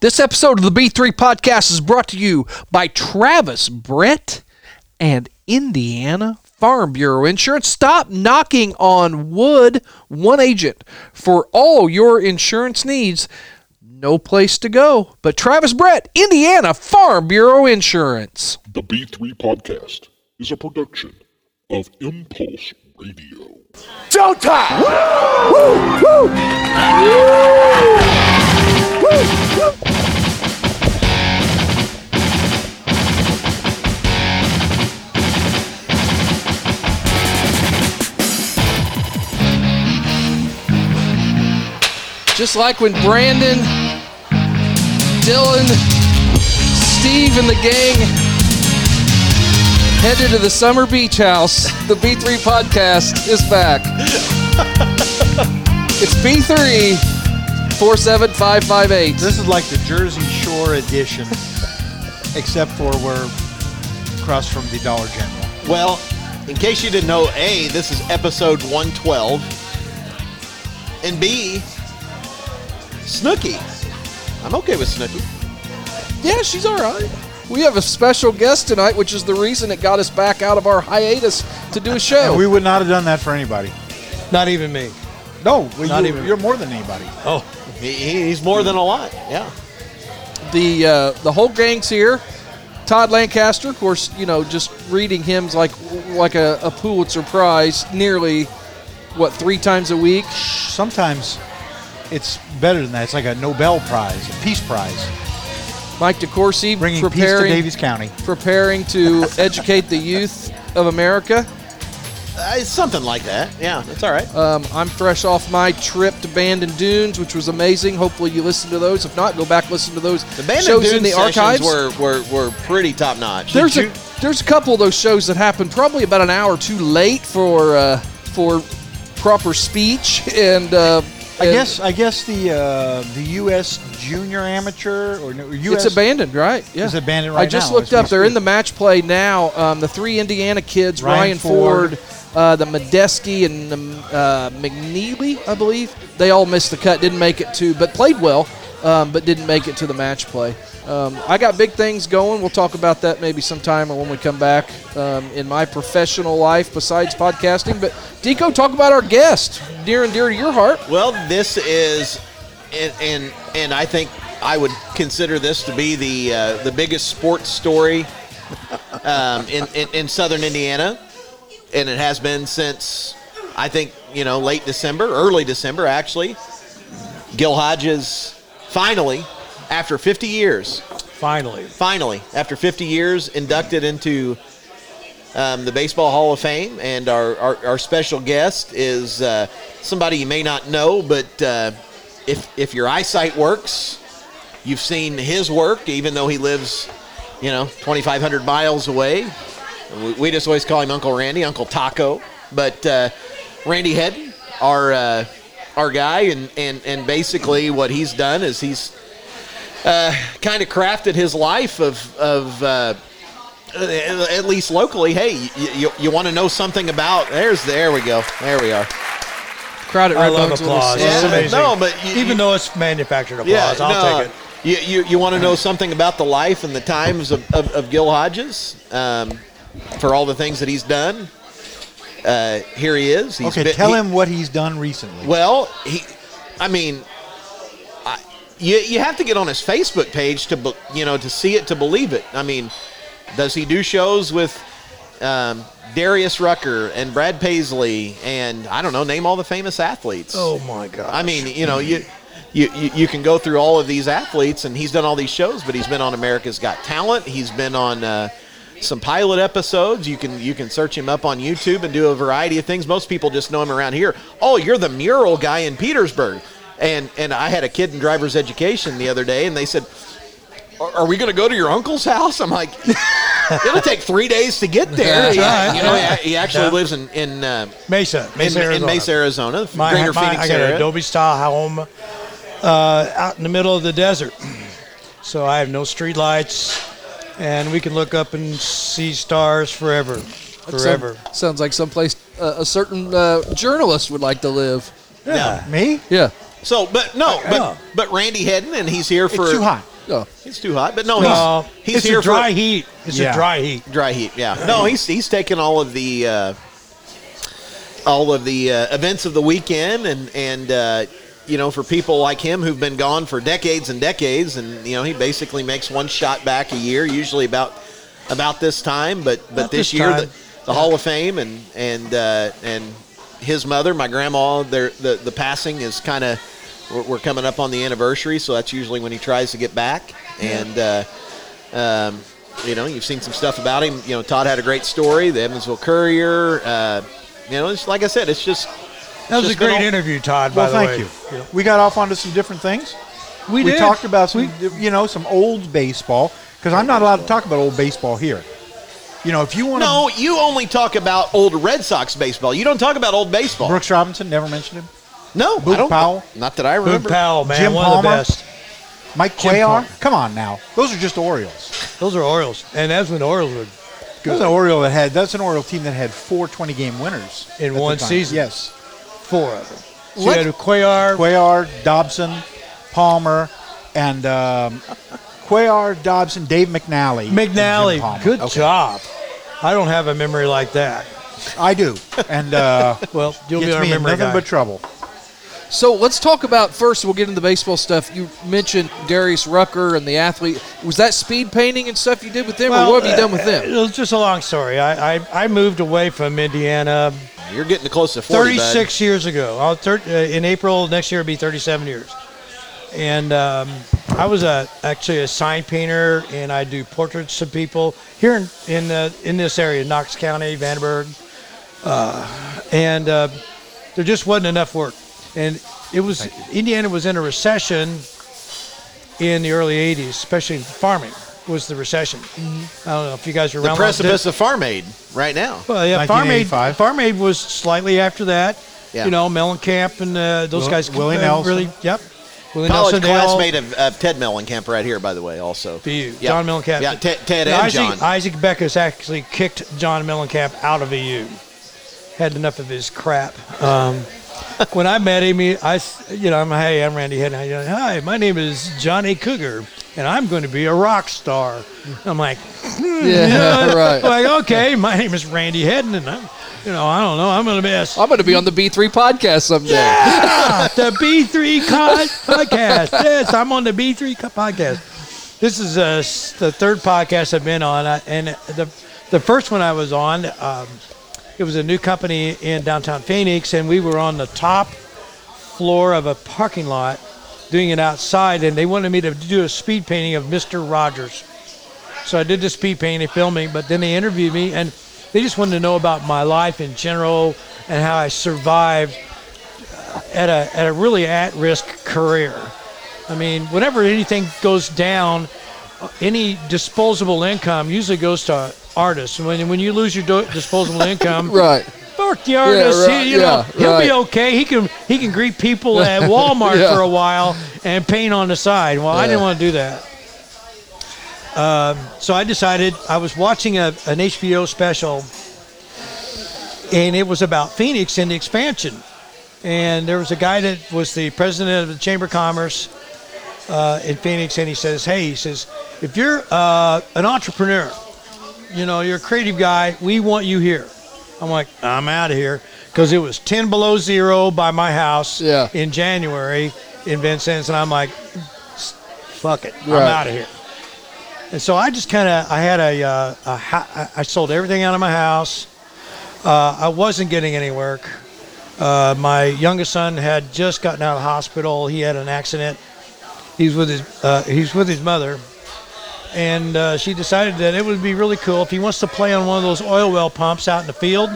This episode of the B3 podcast is brought to you by Travis Brett and Indiana Farm Bureau Insurance. Stop knocking on wood. One agent for all your insurance needs. No place to go but Travis Brett, Indiana Farm Bureau Insurance. The B3 Podcast is a production of Impulse Radio. Showtime! Woo! Woo! Woo! Woo! Just like when Brandon, Dylan, Steve, and the gang headed to the summer beach house, the B3 podcast is back. it's B3 47558. This is like the Jersey Shore edition, except for we're across from the Dollar General. Well, in case you didn't know, A, this is episode 112. And B, Snooki. I'm okay with Snooki. Yeah, she's all right. We have a special guest tonight, which is the reason it got us back out of our hiatus to do a show. And we would not have done that for anybody. Not even me. No, well, Not you, even- you're more than anybody. Oh, He, he- he's more than a lot. Yeah. the uh, the whole gang's here. Todd Lancaster, of course, you know, just reading him's like like a, a Pulitzer Prize, nearly what three times a week. Sometimes it's better than that. It's like a Nobel Prize, a Peace Prize, Mike DeCourcy bringing peace to Daviess County. preparing to educate the youth of America. Uh, it's something like that. Yeah, that's all right. Um, I'm fresh off my trip to Bandon Dunes, which was amazing. Hopefully, you listened to those. If not, go back and listen to those the Bandit shows Dune in the archives. Were, were, were pretty top notch. there's a there's a couple of those shows that happened probably about an hour too late for uh, for proper speech and. Uh, I guess I guess the uh, the U.S. Junior Amateur or no, U.S. it's abandoned, right? Yeah, It's abandoned I just now looked up. They're in the match play now. Um, the three Indiana kids, Ryan, Ryan Ford, Ford. Uh, the Medeski, and um, uh, McNeely, I believe. They all missed the cut, didn't make it to, but played well, um, but didn't make it to the match play. Um, I got big things going. We'll talk about that maybe sometime or when we come back um, in my professional life besides podcasting. But Deco, talk about our guest, dear and dear to your heart. Well, this is, and and, and I think I would consider this to be the uh, the biggest sports story um, in, in in Southern Indiana, and it has been since I think you know late December, early December actually. Gil Hodges finally, after 50 years, finally. finally, after 50 years, inducted into um, the Baseball Hall of Fame. And our, our, our special guest is uh, somebody you may not know, but uh, if, if your eyesight works, you've seen his work, even though he lives, you know, 2,500 miles away. We, we just always call him Uncle Randy, Uncle Taco. But uh, Randy Hedden, our, uh, our guy, and, and, and basically what he's done is he's uh, kind of crafted his life of of uh, at least locally. Hey, you, you, you want to know something about? There's there we go. There we are. Crowd at I love Bones applause. slow. It's Yeah, amazing. no, but you- even you- though it's manufactured Yeah, applause, I'll no, take it. You, you, you want to know something about the life and the times of, of, of Gil Hodges um, for all the things that he's done. Uh, here he is. He's Okay, been- tell he- him what he's done recently. Well, he, I mean, I, you you have to get on his Facebook page to you know to see it to believe it. I mean, does he do shows with um, Darius Rucker and Brad Paisley and I don't know, name all the famous athletes. Oh my god! I mean, you know, you, you you you can go through all of these athletes, and he's done all these shows, but he's been on America's Got Talent. He's been on uh, some pilot episodes. You can you can search him up on YouTube and do a variety of things. Most people just know him around here. Oh, you're the mural guy in Petersburg, and and I had a kid in driver's education the other day, and they said. Are we going to go to your uncle's house? I'm like, it'll take three days to get there. Yeah, right. You know, he, he actually Yeah. lives in in uh, Mesa, in, Mesa, in Arizona. Mesa, Arizona, My, Greater my- Phoenix I got an. Adobe style home uh, out in the middle of the desert, so I have no street lights, and we can look up and see stars forever, forever. Sound- sounds like someplace uh, a certain uh, journalist would like to live. Yeah. Me? Yeah. So, but no, but Yeah. but Randy Hedden, and he's here for It's too hot. No, He's too hot, but no, No, he's he's it's here a dry for heat. It's Yeah. a dry heat. dry heat. Yeah, no, he's he's taken all of the uh, all of the uh, events of the weekend, and and uh, you know, for people like him who've been gone for decades and decades, and you know, he basically makes one shot back a year, usually about about this time. But but this, this year, the, the Hall of Fame and and uh, and his mother, my grandma, their the the passing is kind of. We're, we're coming up on the anniversary, so that's usually when he tries to get back. And uh, um, you know, you've seen some stuff about him. You know, Todd had a great story. The Evansville Courier. Uh, you know, it's like I said, it's just That was a Just been great all- interview, Todd. Well, by the thank way. you. We got off onto some different things. We, We did. talked about some, We- you know, some old baseball because I'm not allowed to talk about old baseball here. You know, if you want to, no. You only talk about old Red Sox baseball. You don't talk about old baseball. Brooks Robinson never mentioned him. no, Boog I don't. Powell. Not that I Boog remember. Powell, man, Jim one of the Palmer. best. Mike Jim Cuellar. Come on now, those are just Orioles. Those are Orioles, and that's when the Orioles were That's an Oriole that had. That's an Oriole team that had four 20 game winners In one season. Yes, four of them. So Let- you had Cuellar, Cuellar, Dobson, Palmer, and um, Cuellar, Dobson, Dave McNally, and Jim McNally. Palmer. Good Okay. job. I don't have a memory like that. I do, and uh, Well, you'll be our me memory nothing guy. but trouble. So let's talk about first. We'll get into the baseball stuff. You mentioned Darius Rucker and the athlete. Was that speed painting and stuff you did with them, or what have you done with uh, them? It was just a long story. I, I, I moved away from Indiana You're getting close to 40, bud. 36 years ago. I'll thir- uh, in April next year, it'll be 37 years. And um, I was a, actually a sign painter, and I do portraits of people here in in, uh, in this area, Knox County, Vandenberg. Uh, and uh, there just wasn't enough work. And it was Indiana was in a recession in the early 80s, especially farming was the recession. I don't know if you guys are The around. precipice of Farm Aid right now. Well, yeah, Farm Aid, Farm Aid was slightly after that. Yeah. You know, Mellencamp and uh, those Will- guys. Willie Nelson. Really, yep. Willie College Nelson. they all- classmate of, of Ted Mellencamp right here, by the way, also. VU. Yeah. John Mellencamp. Yeah, Ted, Ted And and Isaac, John. Isaac Beckus actually kicked John Mellencamp out of VU. Had enough of his crap. Um, when I met him, I, you know, I'm hey, I'm Randy Hedden. I go, Hi, my name is Johnny Cougar, and I'm going to be a rock star. I'm like, Yeah, right. like okay, my name is Randy Hedden, and I'm, you know, I don't know, I'm going to be a I'm going to be on the B3 podcast someday. yeah, the B3 co- podcast. Yes, I'm on the B3 co- podcast. This is uh, the third podcast I've been on, I- and the the first one I was on, um, it was a new company in downtown Phoenix, and we were on the top floor of a parking lot doing it outside, and they wanted me to do a speed painting of Mister Rogers. So I did the speed painting, filming, but then they interviewed me, and they just wanted to know about my life in general and how I survived at a at a really at risk career. I mean, whenever anything goes down, uh, any disposable income usually goes to artists. When when you lose your do- disposable income, right. Fuck the artist. right, he you know he'll be okay. He can he can greet people at Walmart Yeah. for a while and paint on the side. Well, I didn't want to do that. Um, so I decided I was watching a, an HBO special, and it was about Phoenix and the expansion. And there was a guy that was the president of the Chamber of Commerce uh, in Phoenix, and he says, "Hey, he says, if you're uh, an entrepreneur, you know, you're a creative guy, we want you here." I'm like, "I'm out of here," because it was 10 below zero by my house Yeah. in January in Vincennes, and I'm like, "Fuck it, I'm out of here." And so I just kind of I had a, uh, a I sold everything out of my house. Uh, I wasn't getting any work. Uh, my youngest son had just gotten out of the hospital. He had an accident. He's with his uh, he's with his mother, and uh, she decided that it would be really cool if he wants to play on one of those oil well pumps out in the field.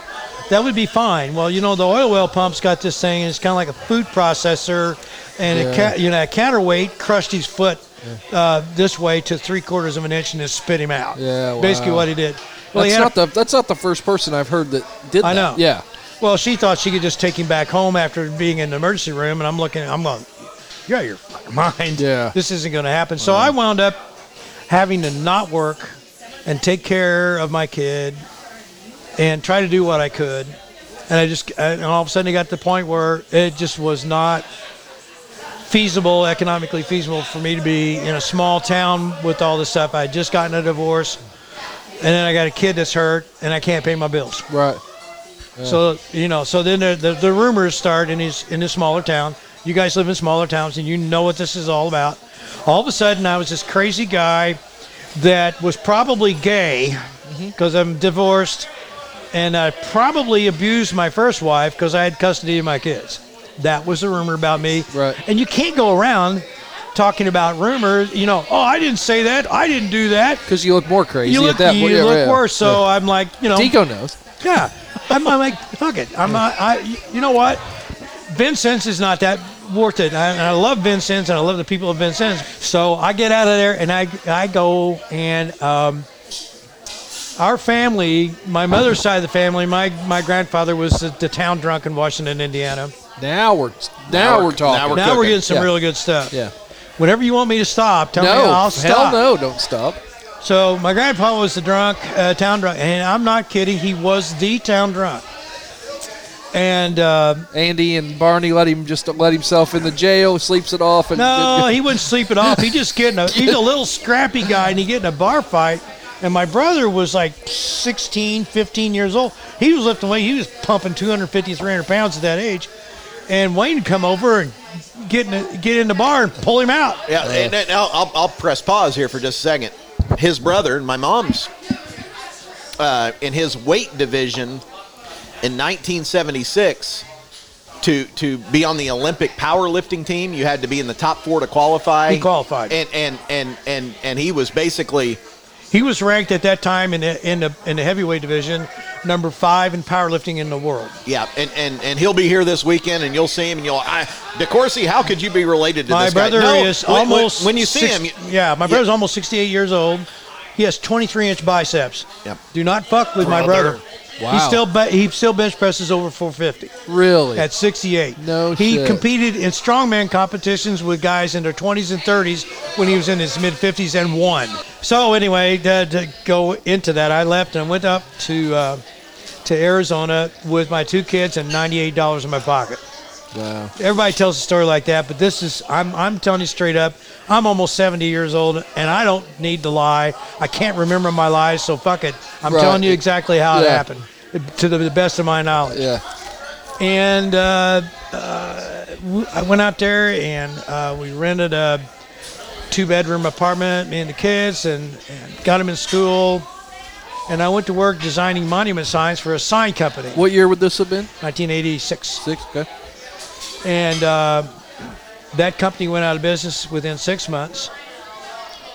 That would be fine. Well, you know the oil well pump's got this thing, it's kind of like a food processor, and it ca- you know a counterweight crushed his foot uh, this way to three quarters of an inch and just spit him out. Yeah, basically what he did. Well, he that's a- not the that's not the first person I've heard that did I that. know. Yeah. Well, she thought she could just take him back home after being in the emergency room, and I'm looking, I'm going, you're out of your fucking mind. Yeah. This isn't going to happen. So I wound up having to not work and take care of my kid and try to do what I could. And I just, and all of a sudden it got to the point where it just was not, feasible, economically feasible for me to be in a small town with all this stuff. I had just gotten a divorce, and then I got a kid that's hurt, and I can't pay my bills. Right. So you know, so then the, the the rumors start in his in a smaller town. You guys live in smaller towns, and you know what this is all about. All of a sudden, I was this crazy guy that was probably gay because I'm divorced, and I probably abused my first wife because I had custody of my kids. That was a rumor about me. Right. And you can't go around talking about rumors. You know, oh, I didn't say that. I didn't do that. Because you look more crazy You look, at that you. Yeah, look yeah, worse. So I'm like, you know, Deco knows. yeah, I'm, I'm like, fuck it. I'm, uh, I, you know what? Vincennes is not that worth it. I, and I love Vincennes and I love the people of Vincennes. So I get out of there and I, I go and um, our family, my mother's side of the family, my, my grandfather was the, the town drunk in Washington, Indiana. Now we're now, we're- we're talking. now we're now we're getting some Yeah. really good stuff. yeah. Whenever you want me to stop, tell No, me I'll hell stop. no, don't stop. So my grandpa was the drunk, uh, town drunk, and I'm not kidding. He was the town drunk. And uh, Andy and Barney let him just let himself in the jail, sleeps it off, and No, he wouldn't sleep it off. He just getting a he's a little scrappy guy and he get in a bar fight. And my brother was like 16, 15 years old. He was lifting weight. He was pumping 250, 300 pounds at that age. And Wayne would come over and get in the, get in the bar and pull him out. Yeah, and, and I'll, I'll, I'll press pause here for just a second. His brother, and my mom's, uh, in his weight division in 1976, to to be on the Olympic powerlifting team, you had to be in the top four to qualify. He qualified. and and and and and he was basically He was ranked at that time in the in the in the heavyweight division, number five in powerlifting in the world. yeah, and and and he'll be here this weekend, and you'll see him, and you'll I, DeCourcy. How could you be related to My this guy? brother No, is when- when- almost when, you see six- him. you- yeah, my brother's almost 68 years old. He has 23 inch biceps. Yep. Do not fuck with my Brother. Wow. He still be- he still bench presses over 450 really. at 68. No He shit. competed in strongman competitions with guys in their 20s and 30s when he was in his mid 50s and won. So anyway, to, to go into that, I left and went up to uh, to Arizona with my two kids and $98 in my pocket. Wow. Everybody tells a story like that, but this is I'm I'm telling you straight up. I'm almost 70 years old and I don't need to lie. I can't remember my lies, so fuck it. I'm Right. telling you exactly how it happened to the, best of my knowledge. Yeah. And uh, uh, I went out there and uh, we rented a two bedroom apartment, me and the kids, and, and got them in school. And I went to work designing monument signs for a sign company, What year would this have been? 1986. Six. Okay. And uh, that company went out of business within six months.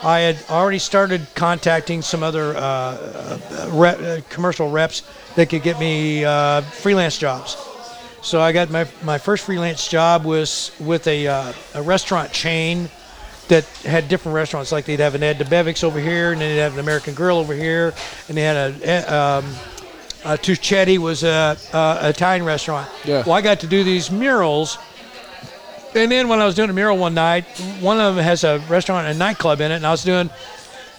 I had already started contacting some other uh, uh, rep, uh, commercial reps that could get me uh, freelance jobs. So I got my, my first freelance job was with a, a restaurant chain that had different restaurants. Like they'd have an Ed Debevic's over here, and then they'd have an American Grill over here, and they had a um, uh, Tuccetti was a, a Italian restaurant. Yeah. Well, I got to do these murals, and then when I was doing a mural one night, one of them has a restaurant and a nightclub in it, and I was doing.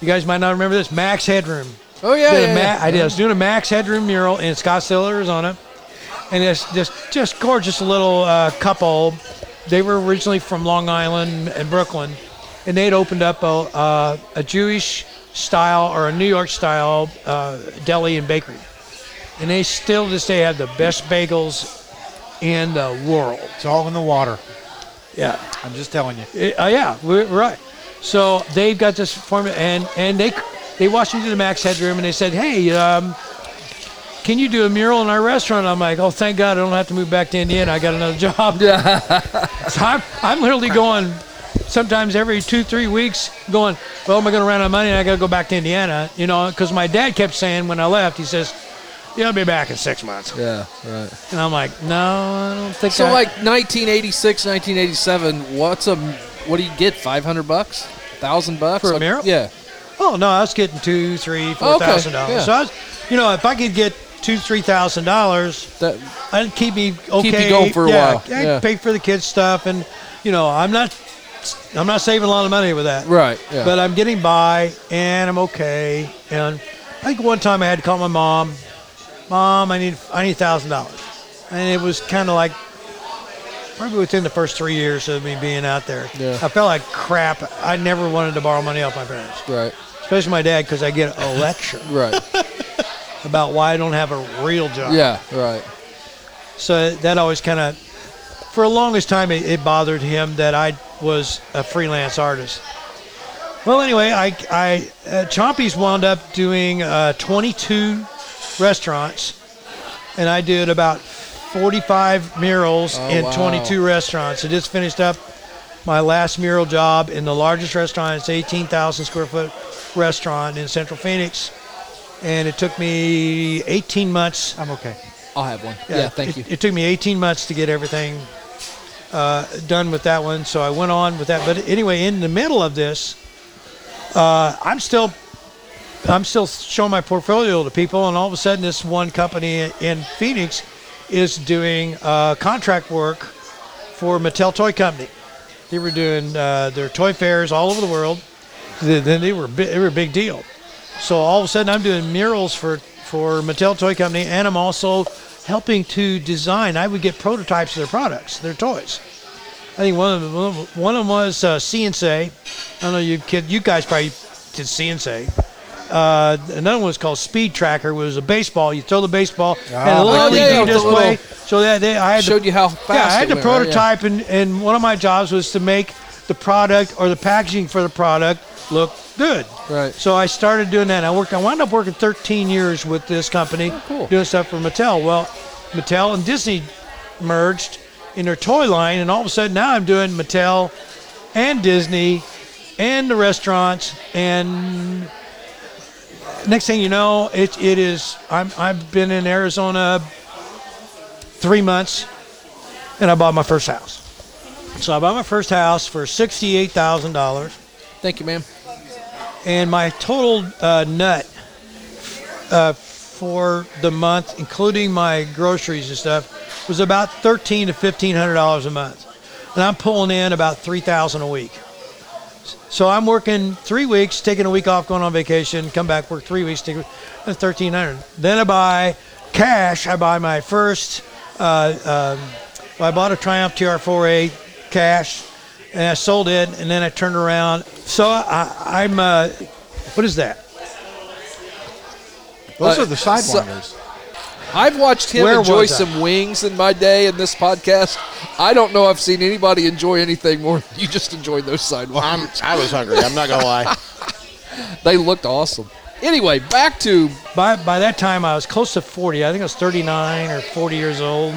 You guys might not remember this. Max Headroom. Oh yeah. Did yeah, Ma- yeah. I did. I was doing a Max Headroom mural in Scottsdale, Arizona, and it's just just gorgeous little uh, couple. They were originally from Long Island and Brooklyn, and they'd opened up a uh, a Jewish style or a New York style uh, deli and bakery, and they still this day have the best bagels in the world. It's all in the water. Yeah. I'm just telling you. Uh, yeah, we're, right. So they've got this formula, and and they they watched me to the Max Headroom, and they said, "Hey, um, can you do a mural in our restaurant?" I'm like, "Oh, thank God, I don't have to move back to Indiana. I got another job." so I'm I'm literally going sometimes every two three weeks, going, "Well, am I going to run out of money? and I got to go back to Indiana?" You know, because my dad kept saying when I left, he says. Yeah, I'll be back in six months. Yeah. Right. And I'm like, no, I don't think So I- like 1986, 1987. What's a what do you get? 500 bucks? Thousand bucks For a Like- mural? Yeah. Oh no, I was getting two, three, oh, four Okay, thousand dollars. yeah. So I was, you know, if I could get two, three thousand dollars, That I'd keep me okay. you going for a yeah, while. I'd Yeah. pay for the kids stuff, and you know, I'm not, I'm not saving a lot of money with that. right. Yeah. But I'm getting by, and I'm okay. And I think one time I had to call my mom. Mom, I need, I need thousand dollars, and it was kind of like, probably within the first three years of me being out there. Yeah. I felt like crap. I never wanted to borrow money off my parents, Right. especially my dad, because I get a lecture Right. about why I don't have a real job. Yeah. Right. So that always kind of, for the longest time, it, it bothered him that I was a freelance artist. Well, anyway, I, I uh, Chompie's wound up doing uh, 22 restaurants, and I did about 45 murals Oh, in wow. 22 restaurants. I just finished up my last mural job in the largest restaurant. It's 18,000 square foot restaurant in Central Phoenix, and it took me 18 months I'm okay. I'll have one. Yeah. thank it, you. It took me 18 months to get everything uh, done with that one, so I went on with that. But anyway, in the middle of this, uh, I'm still I'm still showing my portfolio to people, and all of a sudden, this one company in Phoenix is doing uh, contract work for Mattel Toy Company. They were doing uh, their toy fairs all over the world. Then they, were they were a big deal. So all of a sudden, I'm doing murals for for Mattel Toy Company, and I'm also helping to design. I would get prototypes of their products, their toys. I think one of them, one of them- one of them was uh, CNC. I don't know you kid, you guys probably did CNC. Uh, another one was called Speed Tracker. It was a baseball. You throw the baseball, had a little LED yeah, display. so that they, I had to Showed you how fast. yeah, I had to went, right? Yeah. prototype, and, and one of my jobs was to make the product or the packaging for the product look good. Right. So I started doing that. I worked. I wound up working 13 years with this company, Oh, cool. doing stuff for Mattel. Well, Mattel and Disney merged in their toy line, and all of a sudden now I'm doing Mattel and Disney and the restaurants and next thing you know it, it is I'm, i've been in arizona three months and i bought my first house. So i bought my first house for $68000 Thank you, ma'am. and my total uh, nut uh, for the month including my groceries and stuff was about thirteen to $1500 a month. And i'm pulling in about 3000 a week so I'm working three weeks, taking a week off, going on vacation, come back, work three weeks, take that's thirteen hundred. Then I buy cash. I buy my first. Uh, um, I bought a Triumph TR4A cash, and I sold it, and then I turned around. So I, I'm. Uh, what is that? Those Uh, are the so- sidewinders. I've watched him Where enjoy some wings in my day in this podcast. I don't know I've seen anybody enjoy anything more you just enjoyed those I'm, sidewalks. I was hungry. I'm not gonna lie. They looked awesome. Anyway, back to By by that time, I was close to forty. I think I was thirty-nine or forty years old.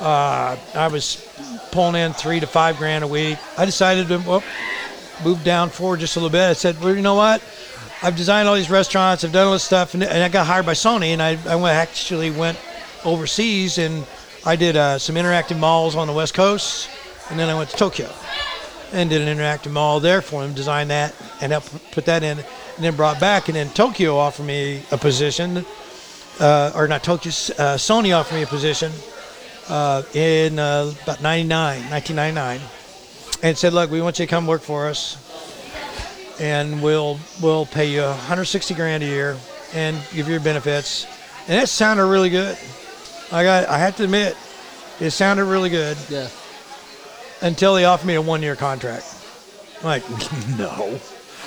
Uh, I was pulling in three to five grand a week. I decided to well, move down forward just a little bit. I said, well, you know what? I've designed all these restaurants. I've done all this stuff, and, and I got hired by Sony. And I, I went, actually went overseas, and I did uh, some interactive malls on the West Coast, and then I went to Tokyo and did an interactive mall there for them, designed that, and helped put that in, and then brought back. And then Tokyo offered me a position, uh, or not Tokyo, uh, Sony offered me a position uh, in uh, about 99, 1999, and said, "Look, we want you to come work for us, and we'll we'll pay you 160 grand a year and give you your benefits." And that sounded really good. I got, I have to admit, it sounded really good yeah. until they offered me a one year contract. I'm like, no,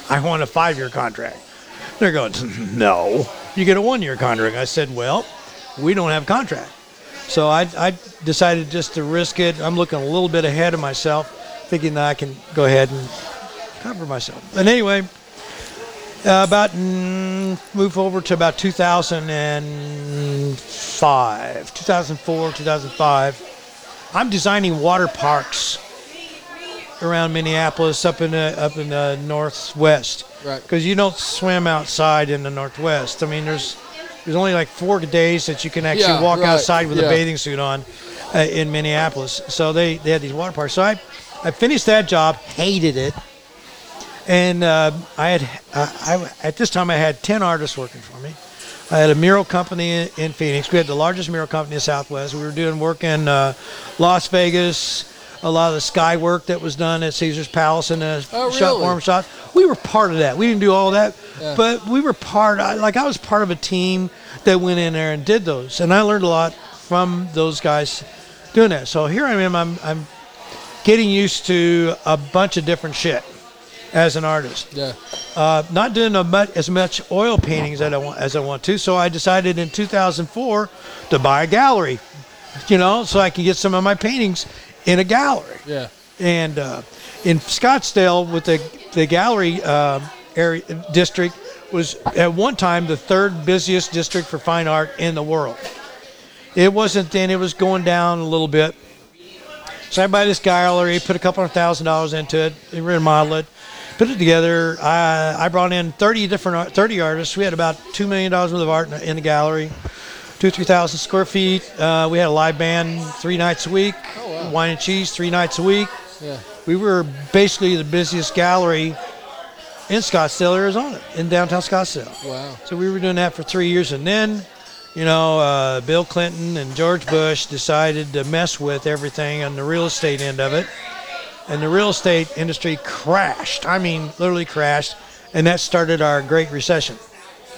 I want a five year contract. They're going, no, you get a one year contract. I said, well, we don't have a contract. So I, I decided just to risk it. I'm looking a little bit ahead of myself, thinking that I can go ahead and cover myself. And anyway, uh, about mm, move over to about 2005, 2004, 2005. I'm designing water parks around Minneapolis, up in the up in the northwest. Right. Because you don't swim outside in the northwest. I mean, there's there's only like four days that you can actually Yeah, walk right. outside with Yeah. a bathing suit on uh, in Minneapolis. So they they had these water parks. So I I finished that job, hated it, and uh, I had uh, I at this time I had ten artists working for me. I had a mural company in, in Phoenix. We had the largest mural company in Southwest. We were doing work in uh, Las Vegas. A lot of the sky work that was done at Caesar's Palace and the Oh, shot really? warm shots. We were part of that. We didn't do all that, Yeah. but we were part. I, like I was part of a team that went in there and did those, and I learned a lot from those guys doing that. So here I am. I'm I'm getting used to a bunch of different shit as an artist. Yeah. Uh, not doing a much, as much oil paintings as I want as I want to. So I decided in 2004 to buy a gallery. You know, so I can get some of my paintings in a gallery Yeah. and uh, in Scottsdale with the the gallery uh, area district was at one time the third busiest district for fine art in the world. It wasn't then; it was going down a little bit. So I buy this gallery, put a couple of thousand dollars into it, remodel it, put it together. I I brought in 30 different art, 30 artists. We had about two million dollars worth of art in, the- gallery, two three thousand square feet. Uh, we had a live band three nights a week, wine and cheese three nights a week. Yeah. We were basically the busiest gallery in Scottsdale, Arizona, in downtown Scottsdale. Wow. So we were doing that for three years, and then, you know, uh, Bill Clinton and George Bush decided to mess with everything on the real estate end of it, and the real estate industry crashed. I mean, literally crashed, and that started our Great Recession.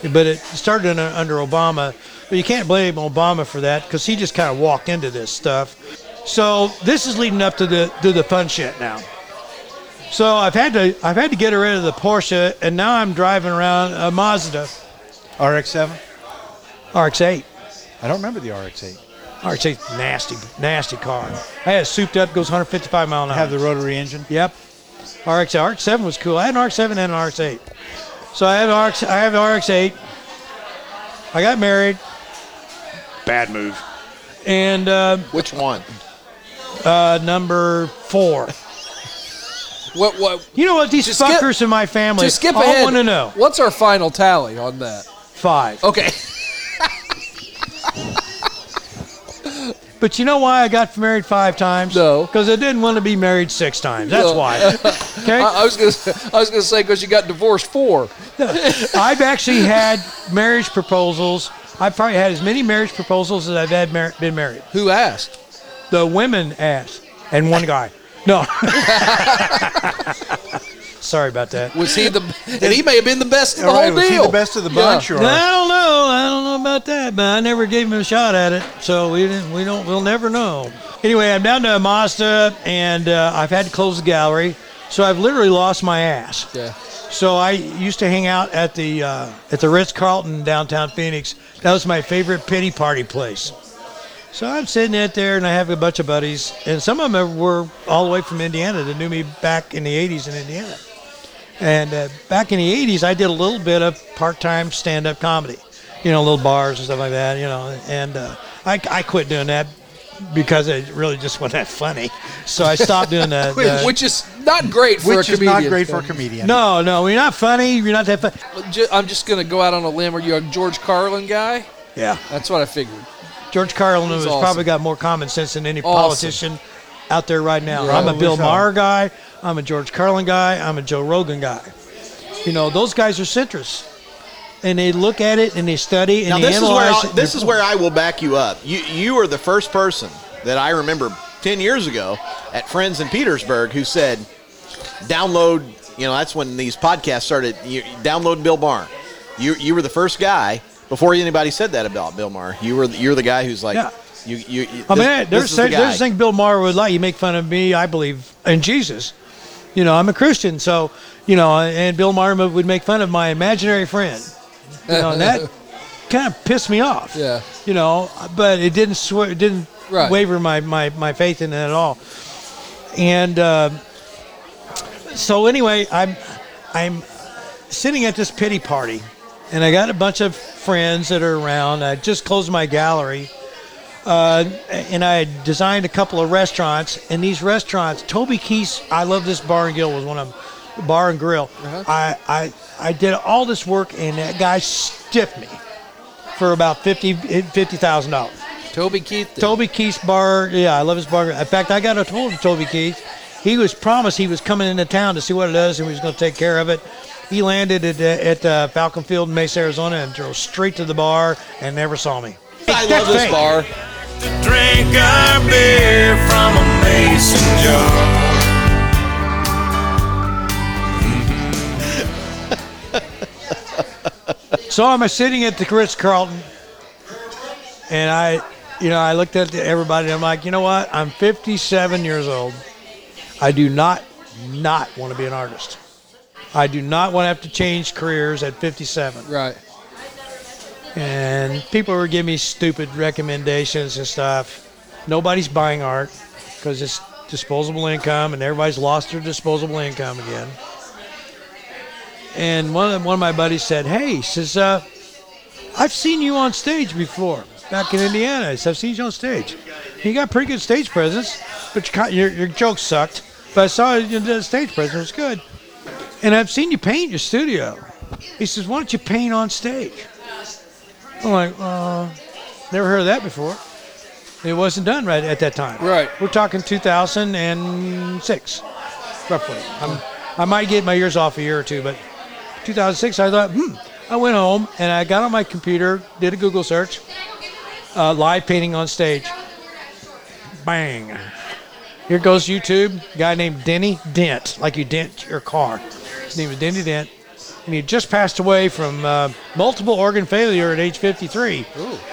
But it started under Obama, but you can't blame Obama for that because he just kind of walked into this stuff. So this is leading up to the to the fun shit now. So I've had to I've had to get rid of the Porsche, and now I'm driving around a Mazda RX-7. RX-8. I don't remember the RX-8. RX-8 nasty, nasty car. I had it souped up, goes 155 mile an hour. Have the rotary engine. Yep. RX RX-7 was cool. I had an RX-7 and an RX-8. So I have RX I have an RX-8. I got married. Bad move. And uh, Which one? uh, number four. What? What? You know what? These Just skip- fuckers in my family Just skip all ahead. want to know. What's our final tally on that? Five. Okay. But you know why I got married five times? No. Because I didn't want to be married six times. That's No. why. Okay. I, I was gonna. say- I was gonna say because you got divorced four. No. I've actually had marriage proposals. I've probably had as many marriage proposals as I've had mar- been married. Who asked? The women asked, and one guy. No. Sorry about that. Was he the? And he may have been the best of the All right, whole was he the best of the bunch, or I don't know. I don't know about that, but I never gave him a shot at it, so we didn't. We don't. We'll never know. Anyway, I'm down to Mazda, and uh, I've had to close the gallery, so I've literally lost my ass. Yeah. So I used to hang out at the uh, at the Ritz Carlton downtown Phoenix. That was my favorite pity party place. So I'm sitting out there, and I have a bunch of buddies, and some of them were all the way from Indiana that knew me back in the '80s in Indiana. And uh, back in the '80s, I did a little bit of part-time stand-up comedy, you know, little bars and stuff like that, you know. And uh, I, I quit doing that because it really just wasn't that funny. So I stopped doing that. the Which is not great for a comedian. which is not great for a comedian. no, no, you're not funny. You're not that funny. I'm just gonna go out on a limb. Are you a George Carlin guy? Yeah. That's what I figured. George Carlin He's has awesome. probably got more common sense than any Awesome. politician out there right now. I'm a Bill. Maher guy. I'm a George Carlin guy. I'm a Joe Rogan guy. You know, those guys are centrists, and they look at it and they study and Now they this is where. I'll, this is where I will back you up. You you are the first person that I remember ten years ago at Friends in Petersburg who said, "Download." You know, that's when these podcasts started. You download Bill Maher. You you were the first guy before anybody said that about Bill Maher. You were you're the guy who's like, Yeah. You you. you I this- mean, this there's is the thing, there's guy. thing Bill Maher would like. You make fun of me. I believe in Jesus. You know, I'm a Christian, so you know, and Bill Maher would make fun of my imaginary friend. You know, and that kind of pissed me off. Yeah. You know, but it didn't swear, it didn't Right. waver my, my, my faith in it at all. And uh, so anyway, I'm I'm sitting at this pity party, and I got a bunch of friends that are around. I just closed my gallery, uh, and I had designed a couple of restaurants. And these restaurants, Toby Keith's, I love this bar and grill was one of them, bar and grill. I, I I did all this work, and that guy stiffed me for about fifty fifty thousand dollars. Toby Keith. did. Toby Keith's bar. Yeah, I love his bar. In fact, I got a hold of Toby Keith. He was promised he was coming into town to see what it does and he was going to take care of it. He landed at, at uh, Falcon Field in Mesa, Arizona, and drove straight to the bar and never saw me. I love this fake. bar. Drink our beer from a mason jar. So I'm sitting at the Ritz Carlton, and I you know, I looked at everybody and I'm like, you know what? I'm 57 years old. I do not, not want to be an artist. I do not want to have to change careers at 57. Right. And people were giving me stupid recommendations and stuff. Nobody's buying art because it's disposable income and everybody's lost their disposable income again. And one of, one of my buddies said, Hey, he says, uh, I've seen you on stage before back in Indiana. He said, I've seen you on stage. You got pretty good stage presence, but your, your, your jokes sucked. But I saw you did stage presence, it was good. And I've seen you paint your studio. He says, Why don't you paint on stage? I'm like, uh, never heard of that before. It wasn't done right at that time. Right. We're talking 2006, roughly. I'm, I might get my years off a year or two, but 2006, I thought, hmm. I went home and I got on my computer, did a Google search, uh, live painting on stage. Bang. Here goes YouTube. Guy named Denny Dent, like you dent your car. His name was Denny Dent. And he had just passed away from uh, multiple organ failure at age 53,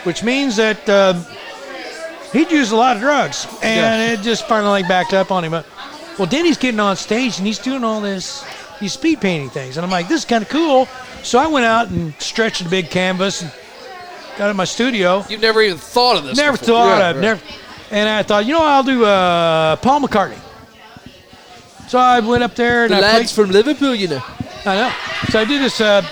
which means that uh, he'd used a lot of drugs. And it just finally like, backed up on him. But, well, Denny's getting on stage and he's doing all this, these speed painting things. And I'm like, this is kind of cool. So I went out and stretched a big canvas and got in my studio. You've never even thought of this. Never before. thought Yeah, of right. never. And I thought, you know, I'll do uh, Paul McCartney. So I went up there and The I lads played. from Liverpool, you know. I know. So I did this uh,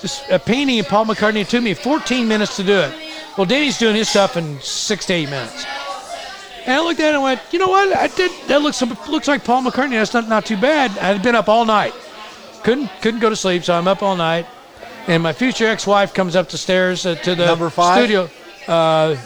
this uh, painting of Paul McCartney. It took me 14 minutes to do it. Well, Danny's doing his stuff in six to eight minutes. And I looked at it and went, you know what? I did. That looks looks like Paul McCartney. That's not not too bad. I had been up all night. Couldn't couldn't go to sleep, so I'm up all night. And my future ex-wife comes up the stairs uh, to the Number five? studio. Uh,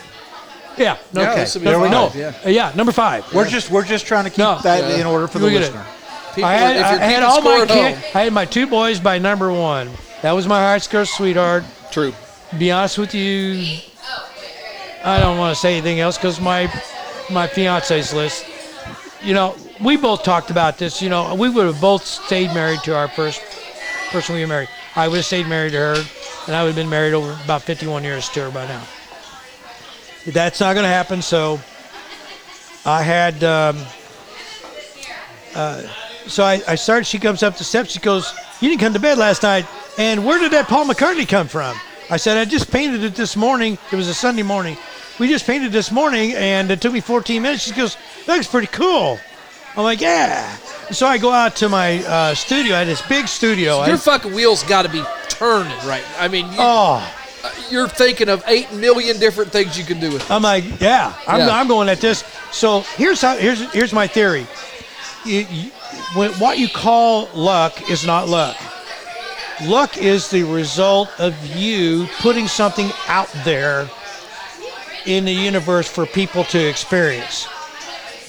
yeah. No, Yeah, okay. this There we five, go. yeah. Uh, yeah, number five. We're just we're just trying to keep No. that Yeah. in order for the listener. it. People, I had, I had all my at kid, home, I had my two boys by number one. That was my high school sweetheart. true. Be honest with you, I don't want to say anything else because my my fiance's list. You know, we both talked about this. You know, we would have both stayed married to our first person we were married. I would have stayed married to her, and I would have been married over about 51 years to her by now. That's not going to happen. So I had. Um, uh, so I, I started. She comes up the steps. She goes, "You didn't come to bed last night." And where did that Paul McCartney come from? I said, "I just painted it this morning. It was a Sunday morning. We just painted this morning, and it took me 14 minutes." She goes, "That looks pretty cool." I'm like, "Yeah." So I go out to my uh, studio. I had this big studio. Your I, fucking wheels got to be turning right. I mean, you, oh, you're thinking of eight million different things you can do with. it. I'm like, yeah, I'm, Yeah. I'm going at this. So here's how here's here's my theory. You, you, what you call luck is not luck. Luck is the result of you putting something out there in the universe for people to experience.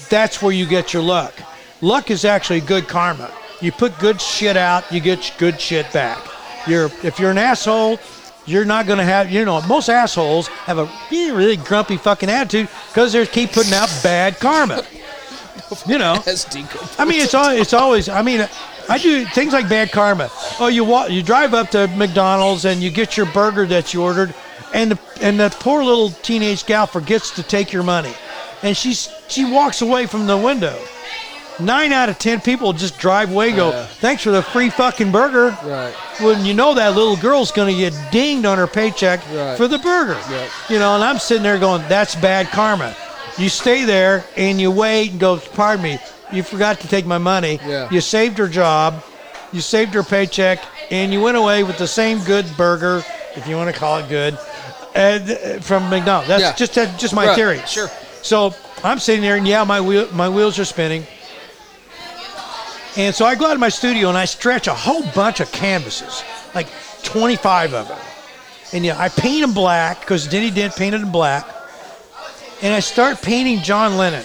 That's where you get your luck. Luck is actually good karma. You put good shit out, you get good shit back. You're if you're an asshole, you're not gonna have you know most assholes have a really, really grumpy fucking attitude because they keep putting out bad karma. You know. As I mean, it's all, it's always. I mean, I do things like bad karma. Oh, you walk, you drive up to McDonald's and you get your burger that you ordered, and the, and that poor little teenage gal forgets to take your money, and she's she walks away from the window. Nine out of ten people just drive away, and go, Yeah. "Thanks for the free fucking burger." Right. When you know that little girl's going to get dinged on her paycheck Right. for the burger. Right. You know, and I'm sitting there going, "That's bad karma." You stay there and you wait and go, "Pardon me, you forgot to take my money." Yeah. You saved her job, you saved her paycheck, and you went away with the same good burger, if you want to call it good, and, uh, from McDonald's. That's Yeah. just that's just my Right. theory. Sure. So I'm sitting there, and yeah, my wheel, my wheels are spinning. And so I go out of my studio and I stretch a whole bunch of canvases, like 25 of them. And yeah, I paint them black because Denny Dent painted them black. And I start painting John Lennon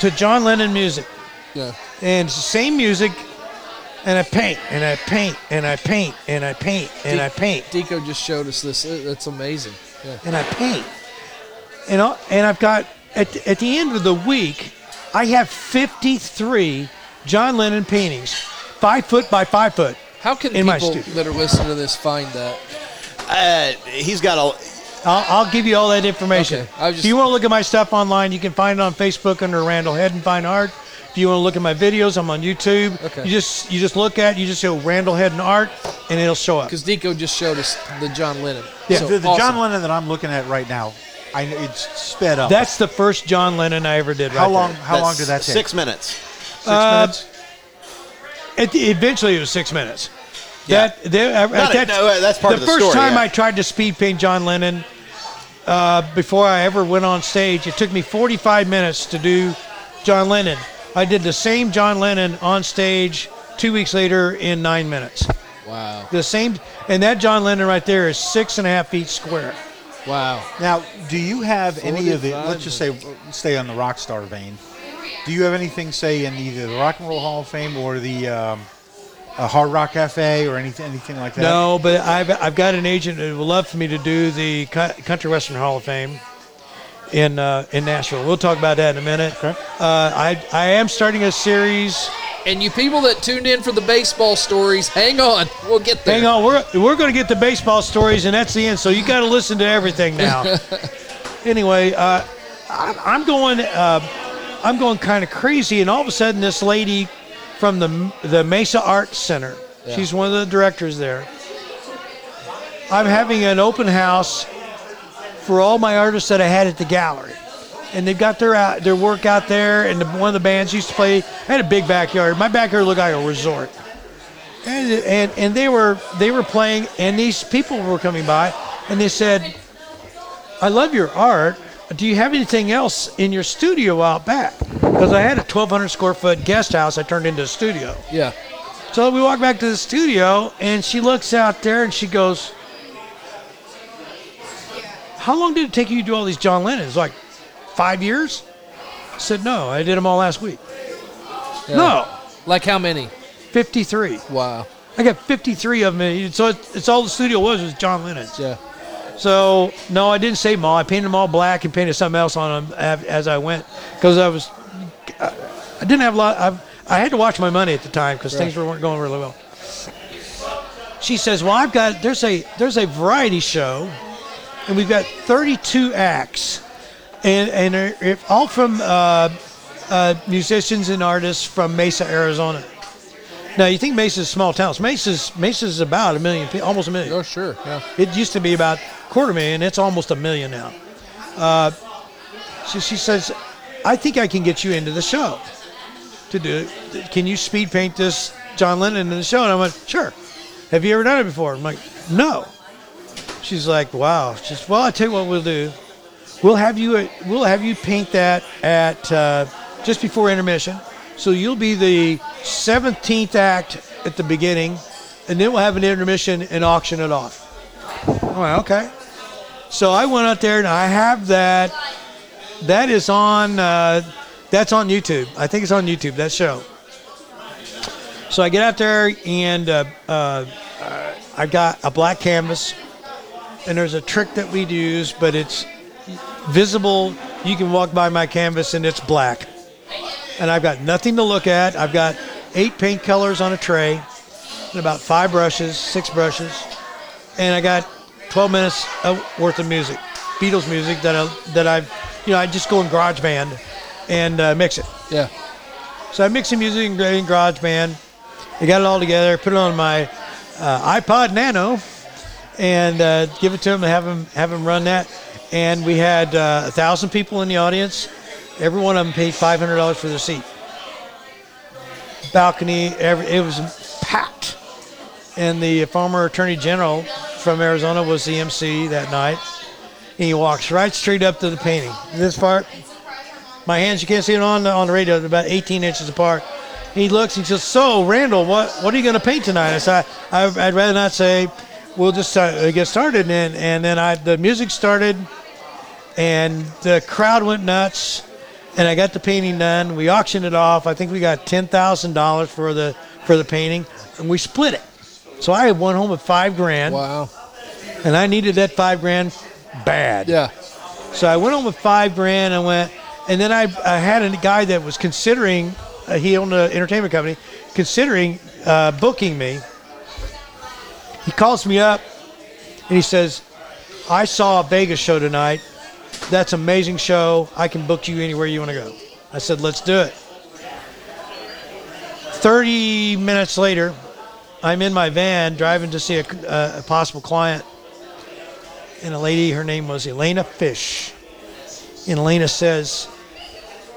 to John Lennon music. Yeah. And it's the same music. And I paint and I paint and I paint and I paint and I paint Dinko just showed us this. It- That's amazing. Yeah. and I paint. And, I, and I've got, at, the- at the end of the week, I have 53 John Lennon paintings, five foot by five foot. How can In people studio. that are listening to this find that? Uh, he's got a I'll, I'll give you all that information. Okay, I was if you want to look at my stuff online, you can find it on Facebook under Randall Hedden Fine Art. If you want to look at my videos, I'm on YouTube. Okay. You just you just look at you just go Randall Hedden Art, and it'll show up. Because Deco just showed us the John Lennon. Yeah. So, the the awesome. John Lennon that I'm looking at right now, I it's sped up. That's the first John Lennon I ever did. how right long? there. How long did that take? Six minutes. Six Uh, minutes. It, eventually, it was six minutes. Yeah. That, there- at Not a- that- no, that's part the of the first story, time yeah. I tried to speed paint John Lennon, uh, before I ever went on stage, it took me 45 minutes to do John Lennon. I did the same John Lennon on stage two weeks later in nine minutes. Wow. The same, and that John Lennon right there is six and a half feet square. Wow. Now, do you have any of the? 45 Let's just say, stay on the rock star vein. Do you have anything, say, in either the Rock and Roll Hall of Fame or the um, uh, Hard Rock Cafe or anything, anything like that? No, but I've, I've got an agent who would love for me to do the Country Western Hall of Fame in uh, in Nashville. We'll talk about that in a minute. Okay. Uh, I I am starting a series. And you people that tuned in for the baseball stories, hang on. We'll get there. Hang on, we're we're going to get the baseball stories, and that's the end. So you got to listen to everything now. anyway, uh, I'm, I'm going. Uh, I'm going kind of crazy, and all of a sudden, this lady from the the Mesa Arts Center. She's one of the directors there. I'm having an open house for all my artists that I had at the gallery, and they've got their out, their work out there. And the, one of the bands used to play. I had a big backyard. My backyard looked like a resort and, and and they were they were playing and these people were coming by and they said i love your art do you have anything else in your studio out back because i had a 1200 square foot guest house i turned into a studio Yeah. so we walk back to the studio and she looks out there and she goes how long did it take you to do all these john lennons like five years i said no i did them all last week no Like how many? 53 Wow. I got 53 of them. So it's, it's all the studio was was John Lennon's. Yeah. So no, I didn't save them all. I painted them all black and painted something else on them as I went because I was I didn't have a lot. I, I had to watch my money at the time because things weren't going really well. She says, "Well, I've got there's a there's a variety show, and we've got 32 acts, and and if all from uh, uh, musicians and artists from Mesa, Arizona." Now you think Mesa's small town? Mesa's Mesa's about a million, pe- almost a million. Oh, sure. Yeah. It used to be about quarter million. It's almost a million now. Uh, she, she says, "I think I can get you into the show to do. it. Can you speed paint this John Lennon in the show?" And I went, "Sure." Have you ever done it before? I'm like, "No." She's like, "Wow." She says, "Well, I tell you what we'll do. We'll have you we'll have you paint that at uh, just before intermission. So you'll be the 17th act at the beginning, and then we'll have an intermission and auction it off." I went, okay. So I went out there and I have that. That is on. Uh, that's on YouTube. I think it's on YouTube. That show. So I get out there and uh, uh, uh, I got a black canvas, and there's a trick that we use, but it's visible. You can walk by my canvas and it's black, and I've got nothing to look at. I've got eight paint colors on a tray, and about five brushes, six brushes, and I got 12 minutes of worth of music, Beatles music that I that I've, you know, I just go in GarageBand and uh, mix it. Yeah. So I mix the music in, in GarageBand. I got it all together, put it on my uh, iPod Nano, and uh, give it to him and have him have him run that. And we had uh, a thousand people in the audience. Every one of them paid five hundred dollars for their seat. Balcony, every, it was packed. And the former Attorney General from Arizona was the MC that night. And he walks right straight up to the painting. This part, my hands, you can't see it on the, on the radio, about 18 inches apart. He looks and he says, So, Randall, what, what are you going to paint tonight? I said, I, I'd rather not say, we'll just uh, get started. And, and then I, the music started, and the crowd went nuts. And I got the painting done. We auctioned it off. I think we got $10,000 for the, for the painting, and we split it. So I had one home with five grand, Wow. and I needed that five grand bad. Yeah. So I went home with five grand. I went, and then I, I had a guy that was considering. Uh, he owned an entertainment company, considering uh, booking me. He calls me up, and he says, I saw a Vegas show tonight. That's amazing show. I can book you anywhere you want to go. I said, let's do it. 30 minutes later, I'm in my van driving to see a, a, a possible client. And a lady, her name was Elena Fish. And Elena says,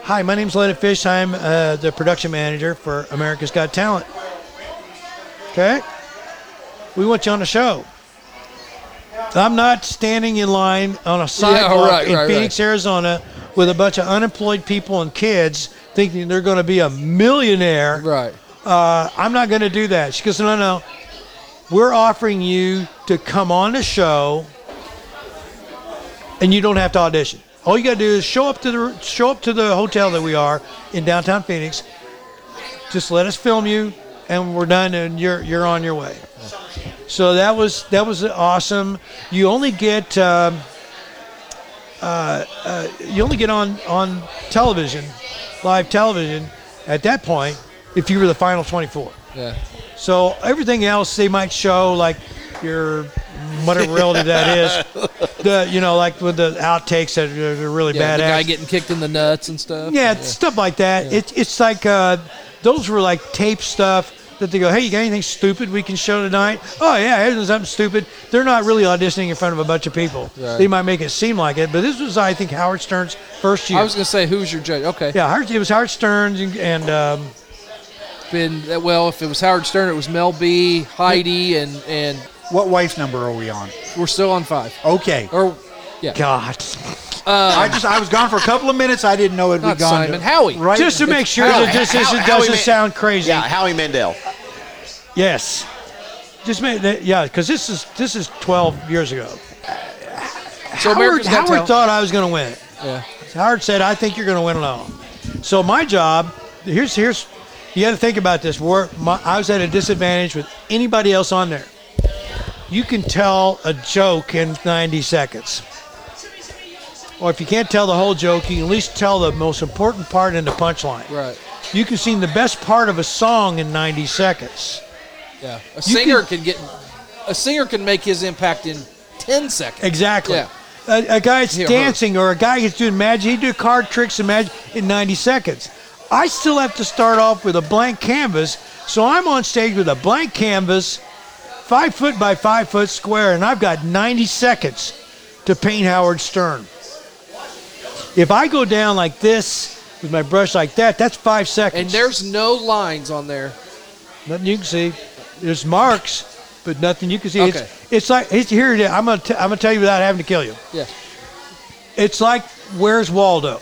Hi, my name's Elena Fish. I'm uh, the production manager for America's Got Talent. Okay? We want you on the show. I'm not standing in line on a sidewalk right, in right, Phoenix, Arizona with a bunch of unemployed people and kids thinking they're going to be a millionaire. Right. Uh, I'm not going to do that. She goes, No, no. We're offering you to come on the show and you don't have to audition. All you got to do is show up to the show up to the hotel that we are in downtown Phoenix. Just let us film you, and we're done, and you're you're on your way. So that was that was awesome. You only get um, uh, uh, you only get on on television, live television, at that point if you were the final 24. Yeah. So everything else they might show like your whatever relative that is, the you know like with the outtakes that are really Yeah, badass. the guy getting kicked in the nuts and stuff. yeah, stuff like that. It's it's like uh, those were like tape stuff that they go, hey, you got anything stupid we can show tonight? Oh yeah, here's something stupid. They're not really auditioning in front of a bunch of people. Right. They might make it seem like it, but this was I think Howard Stern's first year. I was gonna say, who's your judge? Okay. yeah, Howard, it was Howard Stern's and, and um, Been well, if it was Howard Stern, it was Mel B, Heidi, and and What wife number are we on? we're still on five. Okay. Or yeah. God. I just I was gone for a couple of minutes. I didn't know it'd be gone. Simon, to- Howie. Right. Just to make sure Howie- that this Howie- isn't, Howie doesn't Ma- sound crazy. Yeah, Howie Mandel. Yes. Just made that, yeah, because this is this is 12 years ago. so Howard, America's Got Howard Talent. thought I was going to win it. Yeah. Howard said, "I think you're going to win alone." So my job, here's here's, you got to think about this. We're, my, I was at a disadvantage with anybody else on there. You can tell a joke in 90 seconds, or if you can't tell the whole joke, you can at least tell the most important part in the punchline. Right. You can sing the best part of a song in 90 seconds. Yeah. A singer can- can get a singer can make his impact in ten seconds. Exactly. Yeah. A, a guy's Here, dancing or a guy who's doing magic, he do card tricks and magic in 90 seconds. I still have to start off with a blank canvas, so I'm on stage with a blank canvas, five foot by five foot square, and I've got 90 seconds to paint Howard Stern. If I go down like this with my brush like that, that's five seconds. And there's no lines on there. Nothing you can see. There's marks, but nothing you can see. Okay. It's, it's like it's, here. It is. I'm gonna t- I'm gonna tell you without having to kill you. Yeah. It's like where's Waldo?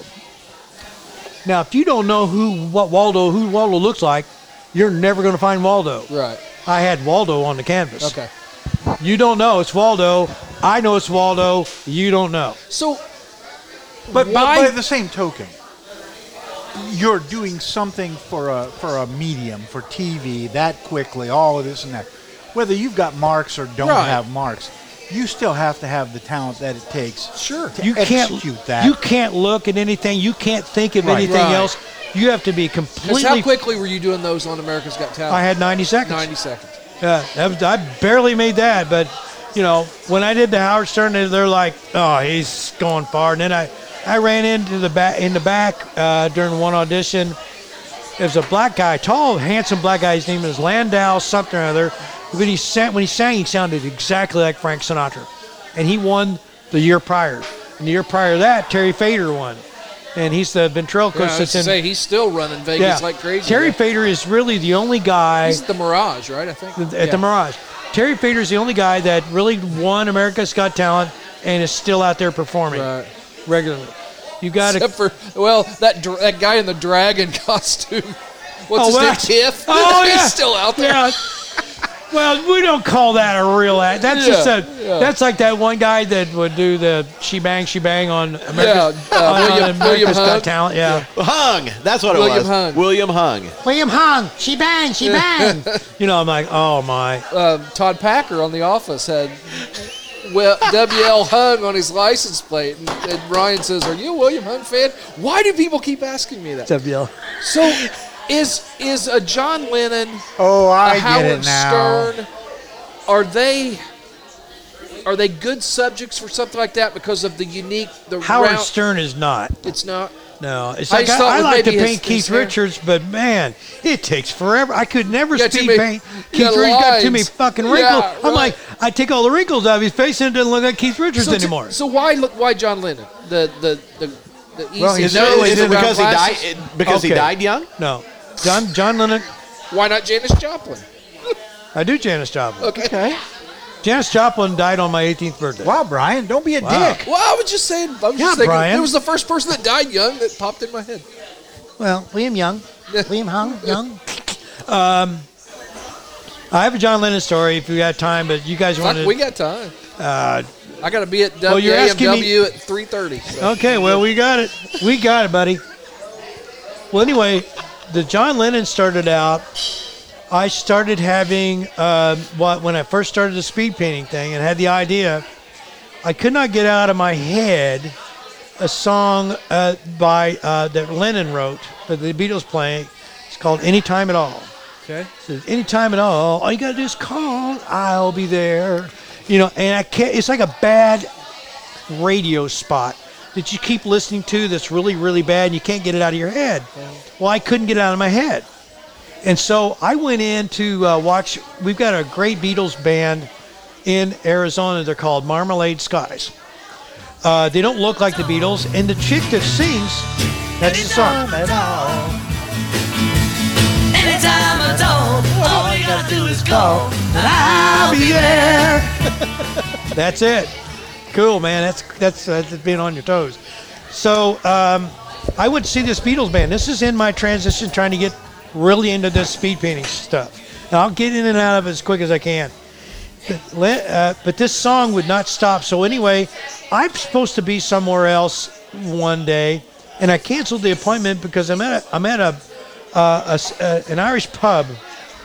Now, if you don't know who what Waldo who Waldo looks like, you're never gonna find Waldo. Right. I had Waldo on the canvas. Okay. You don't know it's Waldo. I know it's Waldo. You don't know. So But, but Why- by the same token, you're doing something for a for a medium for TV that quickly, all of this and that. Whether you've got marks or don't Right. have marks, you still have to have the talent that it takes. Sure. to You can't execute that. You can't look at anything. You can't think of Right. anything Right. else. You have to be completely. how quickly were you doing those on America's Got Talent? I had 90 seconds. 90 seconds. Yeah, that was, I barely made that, but you know, when I did the Howard Stern, they- they're like, "Oh, he's going far." And then I, I ran into the back in the back uh, during one audition. There was a black guy, tall, handsome black guy. His name was Landau something or other. When he sang, when he sang, he sounded exactly like Frank Sinatra, and he won the year prior. And the year prior to that, Terry Fator won, and he's the Yeah, ventriloquist I was that's to in. say he's still running Vegas like crazy. Terry Yeah. Fator is really the only guy He's the Mirage, right? I think. at Yeah. the Mirage. Terry Fator is the only guy that really won America's Got Talent and is still out there performing Right. Regularly. You got to. Except for well, that dr- that guy in the dragon costume. What's Oh, his well, name? Tiff. Oh, yeah. still out there. Yeah. Well, we don't call that a real act. That's Yeah, just a. yeah. That's like that one guy that would do the she bang she bang on America's, Yeah, uh, on, on William- America's William Got Hung. Talent. Yeah. Hung. That's what it William was. Hung. William Hung. William Hung. She bang she bang. you know, I'm like, oh my. Um, Todd Packer on The Office had well, WL Hung on his license plate, and, and Ryan says, "Are you a William Hung fan? Why do people keep asking me that?" WL. So, is is a John Lennon, oh, a I get Howard it now. Stern, are they? are they good subjects for something like that because of the unique the Howard route- Stern is not. It's not. No, it's I like just I, I like to maybe his- paint his Keith hair- Richards, but man, it takes forever. I could never got speed many- paint. Keith got Richards got too many lines. fucking Yeah, wrinkles. I'm like, I take all the wrinkles out of his face and it doesn't look like Keith Richards So, t- anymore. so why look why John Lennon? The the the the easy Well, he's Is No, he is it didn't. because he died? it- Because he died young? no, John John Lennon. Why not Janis Joplin? I do Janis Joplin. Okay. Okay. Janis Joplin died on my 18th birthday. Wow, Brian, don't be a Wow. dick. Well, I was just saying. I was Yeah, just thinking. Brian. It was the first person that died young that popped in my head. Well, William Young. William Hung Young. Um, I have a John Lennon story if we got time, but you guys want Fuck, to. we got time. uh, I got to be at Well, you're asking me- WAMW at three thirty. So. Okay, well, we got it. We got it, buddy. Well, anyway, the John Lennon started out. I started having what when I first started the speed painting thing and had the idea. I could not get out of my head a song uh, by uh, that Lennon wrote that the Beatles playing. It's called "Anytime at All." Okay. It says, anytime at all, all you gotta do is call. I'll be there. You know, and I can't. It's like a bad radio spot that you keep listening to that's really, really bad and you can't get it out of your head. Well, I couldn't get it out of my head. And so I went in to uh, watch. We've got a great Beatles band in Arizona. They're called Marmalade Skies. Uh, they don't look like the Beatles. And the chick that sings, that's the song. Anytime at all, all you gotta do is call. I'll be there. that's it. Cool, man. That's that's that's being on your toes. So um, I went to see this Beatles band. This is in my transition, trying to get really into this speed painting stuff. Now I'll get in and out of it as quick as I can. But, uh, but this song would not stop. So anyway, I'm supposed to be somewhere else one day, and I canceled the appointment because I'm at a, I'm at a, uh, a s- uh, an Irish pub,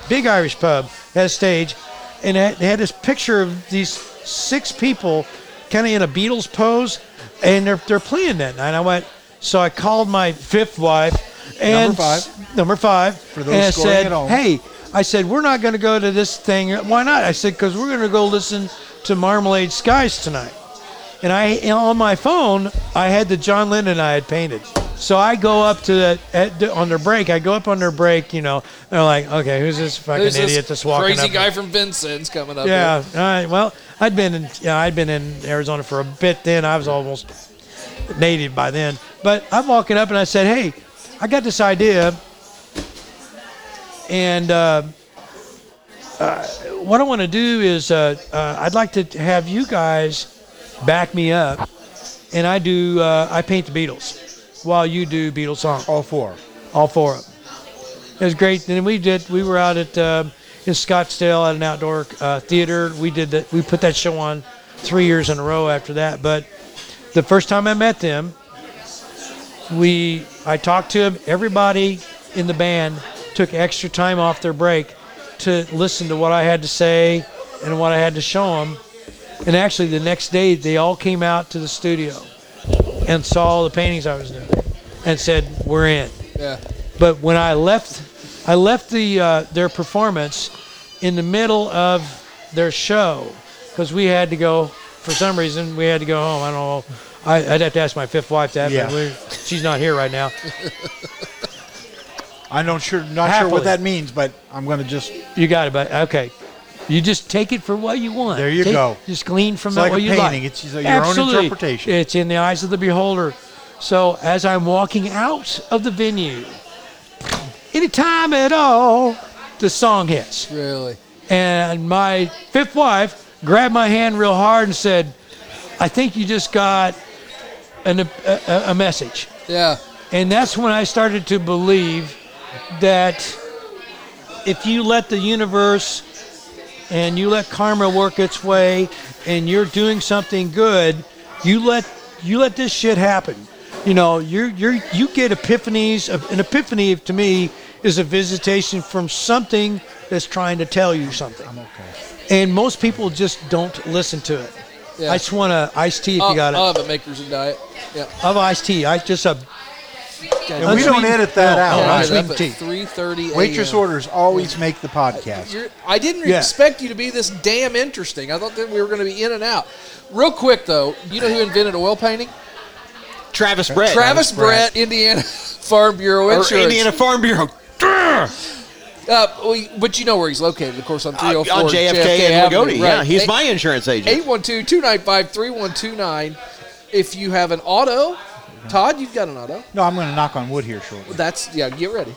big Irish pub, had a stage, and they had this picture of these six people, kind of in a Beatles pose, and they're they're playing that night. I went, so I called my fifth wife, and Number five. number five, For those and scoring said, at home. hey. I said, we're not going to go to this thing. Why not? I said, because we're going to go listen to Marmalade Skies tonight. And I, on my phone, I had the John Lennon I had painted. So I go up to the, at on their break. I go up on their break. You know, they're like, okay, who's this fucking Who's idiot this that's walking crazy up? guy from Vincennes coming up? Yeah. here? All right. Well, I'd been in yeah, I'd been in Arizona for a bit then. I was almost native by then. But I'm walking up and I said, "Hey, I got this idea, and uh, uh, what I want to do is uh, uh, I'd like to have you guys back me up, and I do uh, I paint the Beatles while you do Beatles songs." All four. all four of them. It was great. And we did. We were out at um in Scottsdale at an outdoor uh, theater. We did that. We put that show on three years in a row after that. But the first time I met them, we I talked to them. Everybody in the band took extra time off their break to listen to what I had to say and what I had to show them. And actually, the next day, they all came out to the studio and saw all the paintings I was doing and said, "We're in." Yeah. But when I left, I left the uh, their performance in the middle of their show because we had to go. For some reason, we had to go home. I don't know. I, I'd have to ask my fifth wife that. Yeah. But we, she's not here right now. I'm not sure, not sure what that means, but I'm going to just. You got it, but okay. You just take it for what you want. There you Take- go. Just glean from It's that like what a you painting. like. It's your own interpretation. It's in the eyes of the beholder. So as I'm walking out of the venue, any time at all, the song hits. Really. And my fifth wife grabbed my hand real hard and said, I think you just got an, a, a, message. Yeah. And that's when I started to believe that if you let the universe and you let karma work its way and you're doing something good, you let you let this shit happen. You know, you're you're you get epiphanies. An epiphany to me is a visitation from something that's trying to tell you something. I'm okay. And most people just don't listen to it. Yeah. I just want to iced tea if I'll, you got it. I'll have a makers and diet. Yeah. of iced tea. I just a And we don't edit that no, out. no, Yeah, Unsweetened tea. 3:30 Waitress orders always make the podcast. You're, I didn't Yeah. expect you to be this damn interesting. I thought that we were going to be in and out. Real quick though, you know who invented oil painting? Travis Brett. Travis Brett, Indiana Farm Bureau Or Insurance. Indiana Farm Bureau. Uh, but you know where he's located, of course, on Uh, 304 on JFK, and Avenue. Lagodi. Yeah, he's Eight- my insurance agent. 812-295-3129. If you have an auto, Todd, you've got an auto. No, I'm going to knock on wood here shortly. That's yeah. Get ready.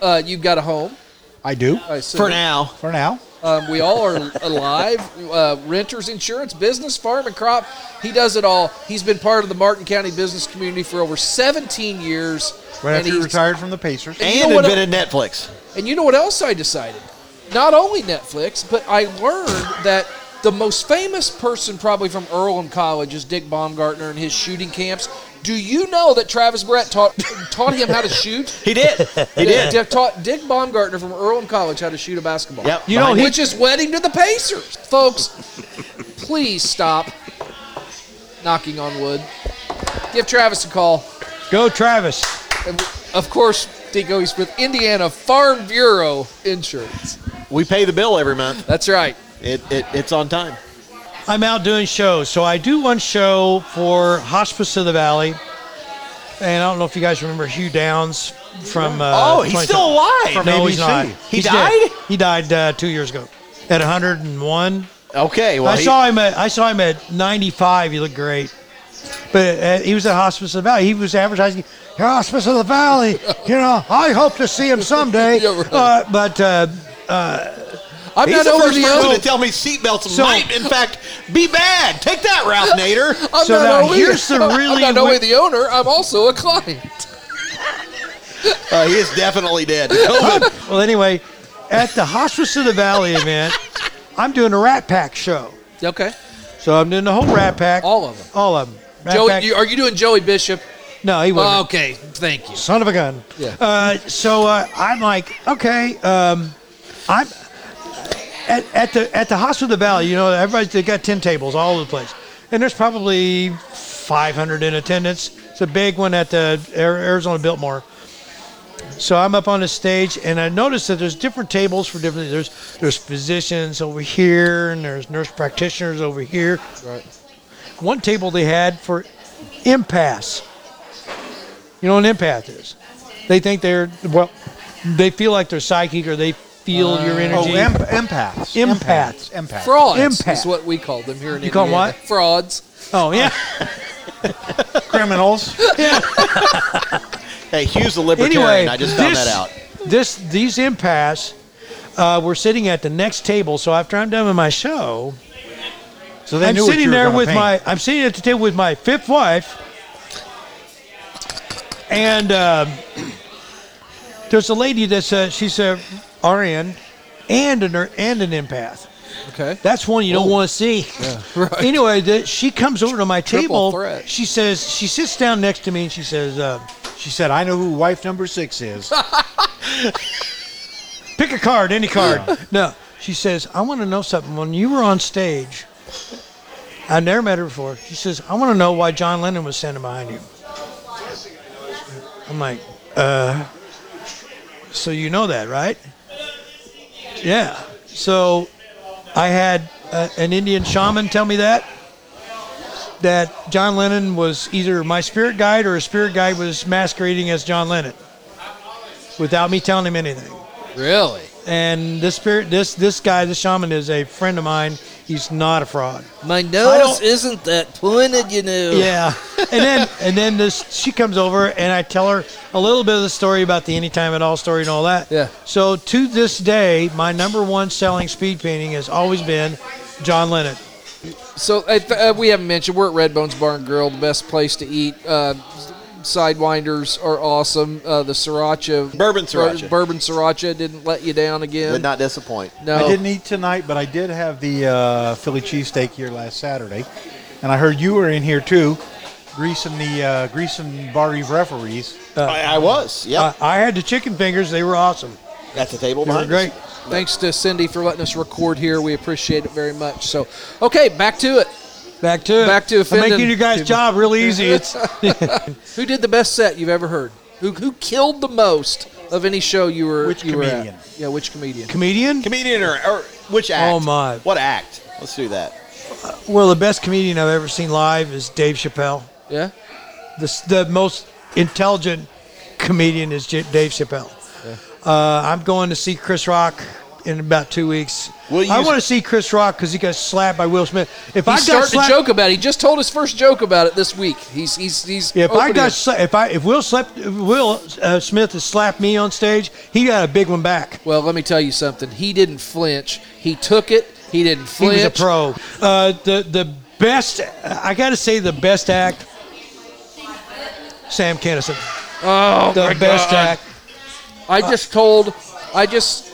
Uh, you've got a home. I do I assume. For now. for now. Um, we all are alive. Uh, renters insurance, business, farm, and crop. He does it all. He's been part of the Martin County business community for over 17 years. Right and after he retired from the Pacers. And you And know what invented Netflix. And you know what else I decided? Not only Netflix, but I learned that the most famous person probably from Earlham College is Dick Baumgartner and his shooting camps. Do you know that Travis Brett taught taught him how to shoot? He did. He did. Dick taught Dick Baumgartner from Earlham College how to shoot a basketball. Yep. You know, he- which is wedding to the Pacers, folks. please stop knocking on wood. Give Travis a call. Go Travis. And of course, Deco, he's with Indiana Farm Bureau Insurance. We pay the bill every month. That's right. It, it It's on time. I'm out doing shows. So I do one show for Hospice of the Valley. And I don't know if you guys remember Hugh Downs from. Uh, Oh, he's still alive. From No, he's not. He He's died? dead. He died uh, two years ago at 101. Okay. Well, I he- saw him at I saw him at 95. He looked great, but uh, he was at Hospice of the Valley. He was advertising Hospice of the Valley. You know, I hope to see him someday. Yeah, right. uh, but uh, I'm He's not the over first the person O. to tell me seatbelts So- might, in fact, be bad. Take that, Ralph Nader. I'm So not now only, here's the really I'm not only wi- the owner. I'm also a client. Uh, he is definitely dead. COVID. well, anyway, at the Hospice of the Valley event, I'm doing a Rat Pack show. Okay. So I'm doing the whole Rat Pack. All of them. All of them. Rat Joey, Pack- you, are you doing Joey Bishop? no, he wasn't. okay. Thank you. son of a gun. Yeah. Uh, so uh, I'm like, okay, um, I'm at, at the at the Hospital of the Valley. You know, everybody's they got ten tables all over the place, and there's probably 500 in attendance. It's a big one at the Arizona Biltmore. So I'm up on the stage, and I noticed that there's different tables for different. There's there's physicians over here, and there's nurse practitioners over here. Right. One table they had for empaths. You know what an empath is? They think they're well, they feel like they're psychic or they feel your Oh, energy. em- empaths. Empaths. Empaths. Frauds Impact. is what we call them here in New York. You call 'em Indiana. what? Frauds. oh yeah. Criminals. hey, Hugh's a libertarian. Anyway, I just found this- that out. This these empaths uh, were sitting at the next table. So after I'm done with my show, So they I'm knew what sitting you were there gonna with paint. my I'm sitting at the table with my fifth wife, and um, there's a lady that's uh, she's a RN and an and an empath. Okay. That's one you don't want to see. Right. Anyway, the, she comes over to my Triple table. threat. She says she sits down next to me and she says, uh, She said, "I know who wife number six is." "Pick a card, any card." No, she says, "I want to know something. When you were on stage, I never met her before. She says, I want to know why John Lennon was standing behind you." I'm like, "Uh, so you know that, right?" Yeah. So I had uh, an Indian shaman tell me that that John Lennon was either my spirit guide or a spirit guide was masquerading as John Lennon without me telling him anything. Really? And this spirit, this this guy, this shaman is a friend of mine. He's not a fraud. My nose isn't that pointed, you know. Yeah. And then and then this she comes over and I tell her a little bit of the story about the anytime at all story and all that. Yeah. So to this day, my number one selling speed painting has always been John Lennon. So uh, we haven't mentioned we're at Red Bones Bar and Grill, the best place to eat. Uh, sidewinders are awesome. Uh, the sriracha, Bourbon sriracha. bourbon sriracha didn't let you down again. Did not disappoint. no, I didn't eat tonight, but I did have the uh, Philly cheesesteak here last Saturday, and I heard you were in here too, greasing the uh, greasing Barr-Reeve referees. I, I was. Yeah, Uh, I had the chicken fingers; they were awesome. At the table They were behind us. great. Thanks to Cindy for letting us record here. We appreciate it very much. So, okay, back to it. Back to. Back to I'm offending making you guys' job real easy. It's Who did the best set you've ever heard? Who who killed the most of any show you were? Which you were at? comedian? Yeah, which comedian? Comedian? Comedian or, or which act? Oh, my. What act? Let's do that. Well, the best comedian I've ever seen live is Dave Chappelle. yeah. The, the most intelligent comedian is J- Dave Chappelle. Uh, I'm going to see Chris Rock in about two weeks. Will you- I want to see Chris Rock because he got slapped by Will Smith. If I He's got starting to joke about it. He just told his first joke about it this week. He's he's he's. if I opening got it. sla- if I if Will slapped Will uh, Smith has slapped me on stage, he got a big one back. well, let me tell you something. He didn't flinch. He took it. He didn't He flinch. was a pro. Uh, the the best I got to say the best act. Sam Kinison. Oh The my best God. act. I just told, I just,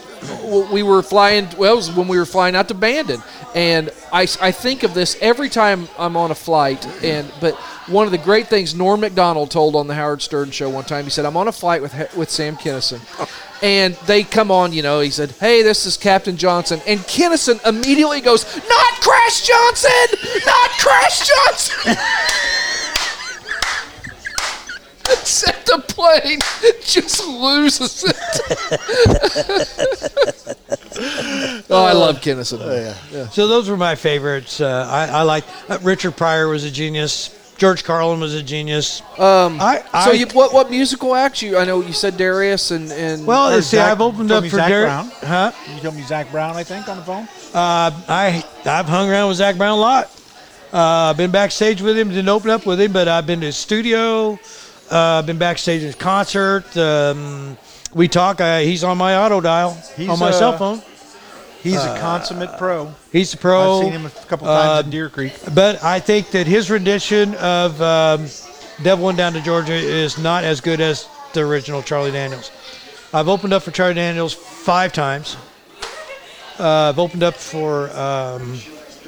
we were flying, well, it was when we were flying out to Bandon. And I, I think of this every time I'm on a flight. And But one of the great things Norm MacDonald told on the Howard Stern show one time, he said, I'm on a flight with, with Sam Kinison. And they come on, you know, he said, hey, this is Captain Johnson. And Kinison immediately goes, not Crash Johnson! Not Crash Johnson! Except the plane just loses it. oh, I love Kinison. So those were my favorites. Uh, I, I like uh, Richard Pryor was a genius. George Carlin was a genius. Um, I, I so you, what what musical acts you? I know you said Darius and and well, see, Zach- I've opened up for Zach Derek. Brown. Huh? You told me Zac Brown, I think, on the phone. Uh, I I've hung around with Zac Brown a lot. Uh, I've been backstage with him, didn't open up with him, but I've been to his studio. Uh, I've been backstage at his concert. Um, we talk. Uh, he's on my auto dial He's, on my uh, cell phone. He's a consummate pro. He's a pro. I've seen him a couple times uh, in Deer Creek. But I think that his rendition of um, Devil Went Down to Georgia is not as good as the original Charlie Daniels. I've opened up for Charlie Daniels five times. Uh, I've opened up for um,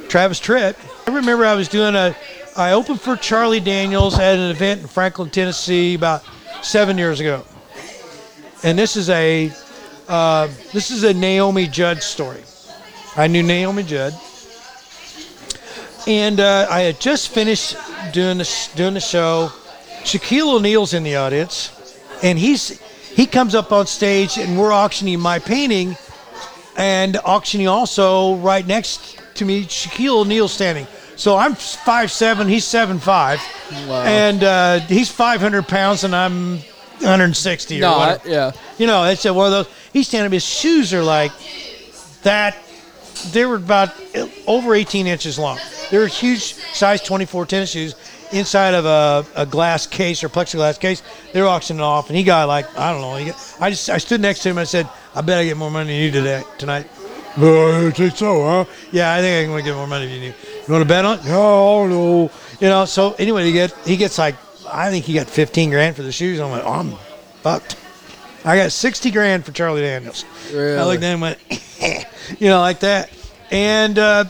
Travis Tritt. I remember I was doing a, I opened for Charlie Daniels at an event in Franklin, Tennessee about seven years ago. And this is a, uh, this is a Naomi Judd story. I knew Naomi Judd. And uh, I had just finished doing the doing the show. Shaquille O'Neal's in the audience, and he's he comes up on stage, and we're auctioning my painting, and auctioning also right next to me, Shaquille O'Neal standing. So I'm five seven, he's seven five, and uh, he's five hundred pounds, and I'm 160 or no, I, whatever. yeah. You know, it's uh, one of those. He's standing. His shoes are like that. They were about over 18 inches long. They were huge, size 24 tennis shoes inside of a, a glass case or plexiglass case. They were auctioning off, and he got like I don't know. He got, I just I stood next to him. and I said, "I bet I get more money than you today tonight." Uh, I think so, huh? Yeah, I think I'm gonna get more money than you. You want to bet on? it? No, no. You know. So anyway, he get he gets like I think he got 15 grand for the shoes. I'm like, oh, I'm fucked. I got 60 grand for Charlie Daniels. I looked at him and went, you know, like that. And uh,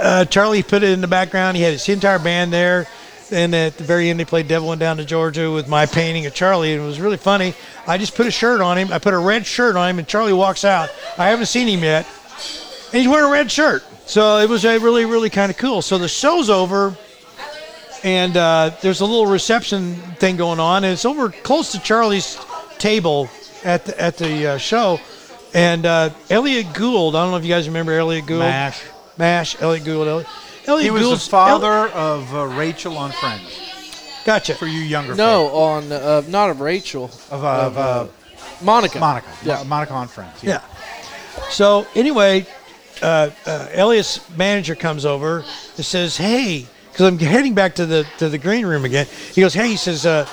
uh, Charlie put it in the background. He had his entire band there. And at the very end, they played Devil Went Down to Georgia with my painting of Charlie. And it was really funny. I just put a shirt on him. I put a red shirt on him, and Charlie walks out. I haven't seen him yet. And he's wearing a red shirt. So it was a really, really kind of cool. So the show's over and uh, there's a little reception thing going on, and it's over close to Charlie's table at the, at the uh, show. And uh, Elliot Gould, I don't know if you guys remember Elliot Gould. Mash. Mash. Elliot Gould. Elliot, Elliot He was Gould's- the father of uh, Rachel on Friends. Gotcha. For you younger No, on uh, not of Rachel, of, uh, of uh, Monica. Monica. Yeah. Monica on Friends. Yeah. So anyway, uh, uh, Elliot's manager comes over and says, "Hey," because I'm heading back to the to the green room again. He goes, "Hey," he says, uh,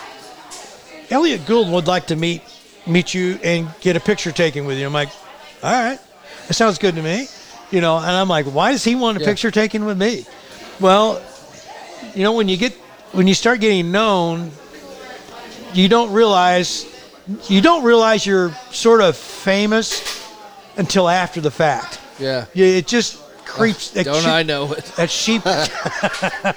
"Elliot Gould would like to meet meet you and get a picture taken with you." I'm like, "All right, that sounds good to me," you know. And I'm like, "Why does he want a Yeah. picture taken with me?" Well, you know, when you get when you start getting known, you don't realize you don't realize you're sort of famous until after the fact. Yeah. Yeah, it just creeps. that Don't sheep- I know it? That sheep. I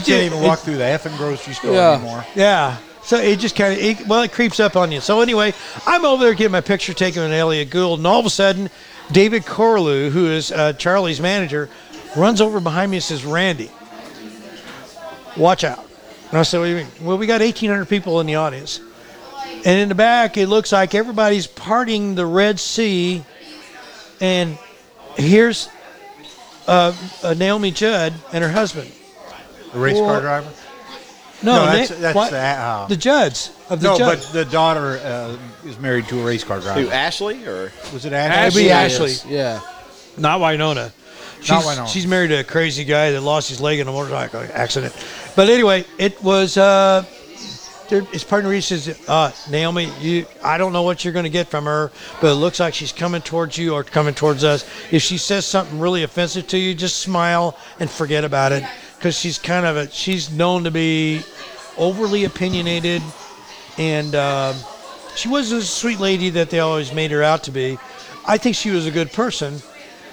can't even walk through the effing grocery store Yeah. anymore. Yeah. So it just kind of, well, it creeps up on you. So anyway, I'm over there getting my picture taken with Elliot Gould, and all of a sudden, David Corlew, who is uh, Charlie's manager, runs over behind me and says, "Randy, watch out." And I said, "What do you mean?" Well, we got 1,800 people in the audience. And in the back, it looks like everybody's parting the Red Sea. And here's uh, uh, Naomi Judd and her husband. The race Well, car driver. No, that's Na- that's what? the, uh, the Judds of the no, Judds. but the daughter uh, is married to a race car driver. Who, Ashley or Was it Abby Ashley? Ashley. Yeah. Not Wynonna. She's, Not Wynonna. she's married to a crazy guy that lost his leg in a motorcycle accident. But anyway, it was. Uh, there- his partner Reese says, uh, "Naomi, you, I don't know what you're going to get from her, but it looks like she's coming towards you or coming towards us. If she says something really offensive to you, just smile and forget about it, because she's kind of a. She's known to be overly opinionated, and um she wasn't a sweet lady that they always made her out to be. I think she was a good person."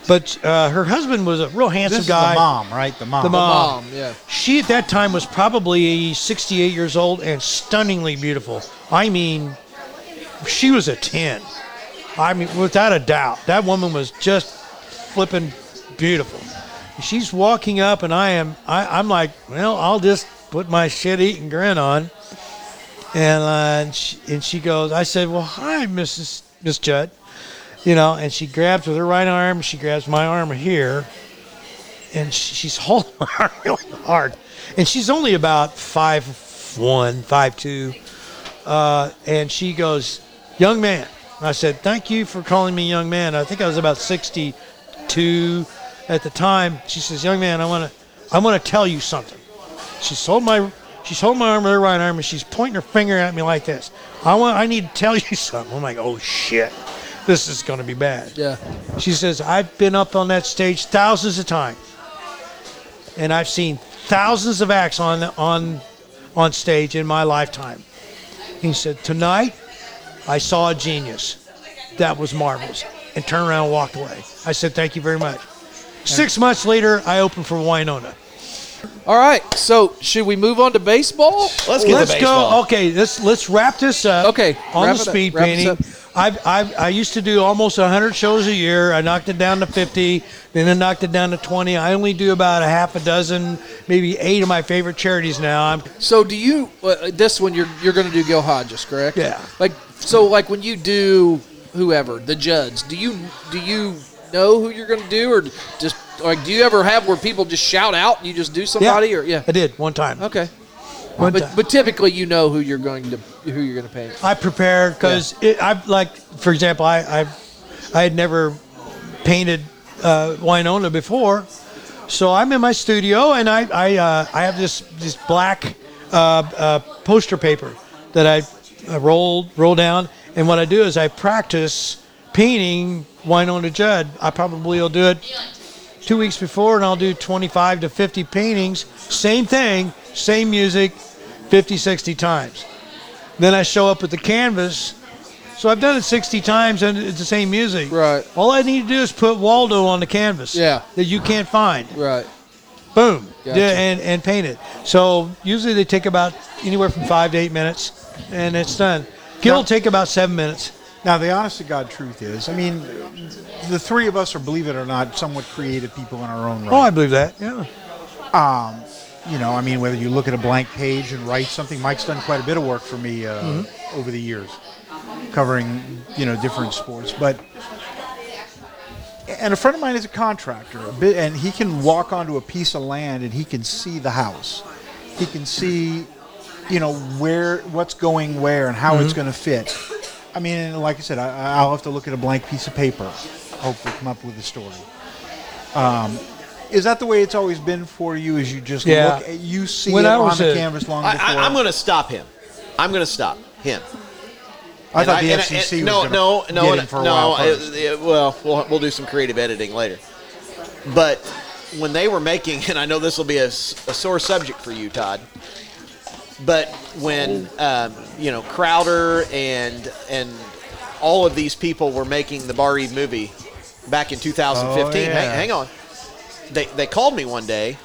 But uh, her husband was a real handsome This is guy. the mom, right? The mom. The mom. Mom, yeah. She at that time was probably 68 years old and stunningly beautiful. I mean, she was a 10. I mean, without a doubt, that woman was just flipping beautiful. She's walking up, and I am. I, I'm like, well, I'll just put my shit-eating grin on. And uh, and, she, and she goes, I said, well, hi, Mrs. Miss Judd. You know, and she grabs with her right arm. She grabs my arm here, and she's holding my arm really hard. And she's only about five one, five two, uh, and she goes, "Young man." And I said, "Thank you for calling me young man." I think I was about sixty-two at the time. She says, "Young man, I want to, I want to tell you something." She's holding my, she's holding my arm with her right arm, and she's pointing her finger at me like this. I want, I need to tell you something. I'm like, "Oh shit." This is going to be bad. Yeah. She says, I've been up on that stage thousands of times. And I've seen thousands of acts on on on stage in my lifetime. He said, Tonight I saw a genius. That was marvelous. And turned around and walked away. I said, Thank you very much. Six months later, I opened for Wynonna. All right. So should we move on to baseball? let's get Let's to baseball. go. Okay, let's let's wrap this up. Okay, on wrap the speed Wrap painting. I've, I've, I used to do almost 100 shows a year. I knocked it down to 50, then I knocked it down to 20. I only do about a half a dozen, maybe eight of my favorite charities now. I'm So do you? Uh, this one you're you're going to do Gil Hodges, correct? Yeah. Like so, like when you do whoever the Judds, do you do you know who you're going to do, or just like do you ever have where people just shout out and you just do somebody, Yeah. or yeah? I did one time. Okay. But but typically you know who you're going to who you're going to paint. I prepared because I've like, for example, I I, I had never painted uh, Wynonna before, so I'm in my studio and I I, uh, I have this this black uh, uh, poster paper that I uh, roll roll down, and what I do is I practice painting Wynonna Judd. I probably will do it two weeks before, and I'll do 25 to 50 paintings. Same thing, same music, 50, 60 times. Then I show up with the canvas. So I've done it 60 times and it's the same music. Right. All I need to do is put Waldo on the canvas. Yeah. That you can't find. Right. Boom. Gotcha. Yeah, and, and paint it. So usually they take about anywhere from five to eight minutes and it's done. Gil will take about seven minutes. Now, the honest to God truth is, I mean, the three of us are, believe it or not, somewhat creative people in our own right. Oh, I believe that. Yeah. Um, you know, I mean, whether you look at a blank page and write something, Mike's done quite a bit of work for me uh, Mm-hmm. over the years, covering you know different sports. But and a friend of mine is a contractor, a bit, and he can walk onto a piece of land and he can see the house. He can see, you know, where what's going where and how Mm-hmm. it's going to fit. I mean, like I said, I, I'll have to look at a blank piece of paper, hopefully come up with a story. Is that the way it's always been for you? Is you just Yeah. look, at, you see When it on the a- canvas long I, before? I, I'm going to stop him. I'm going to stop him. I thought And the and FCC and- was no, gonna no, no, get no, him for a no. while it- first. it- well, we'll we'll do some creative editing later. But when they were making, and I know this will be a sore subject for you, Todd. But when um, you know Crowder and and all of these people were making the Barr-Reeve movie back in 2015, Oh, yeah. hang, hang on, they they called me one day,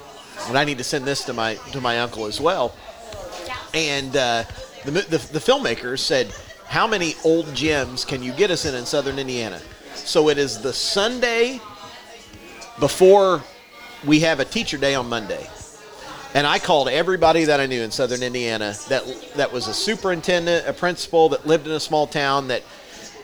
and I need to send this to my to my uncle as well. And uh, the, the the filmmakers said, "How many old gyms can you get us in in Southern Indiana?" So it is the Sunday before we have a teacher day on Monday, and I called everybody that I knew in Southern Indiana that that was a superintendent, a principal that lived in a small town that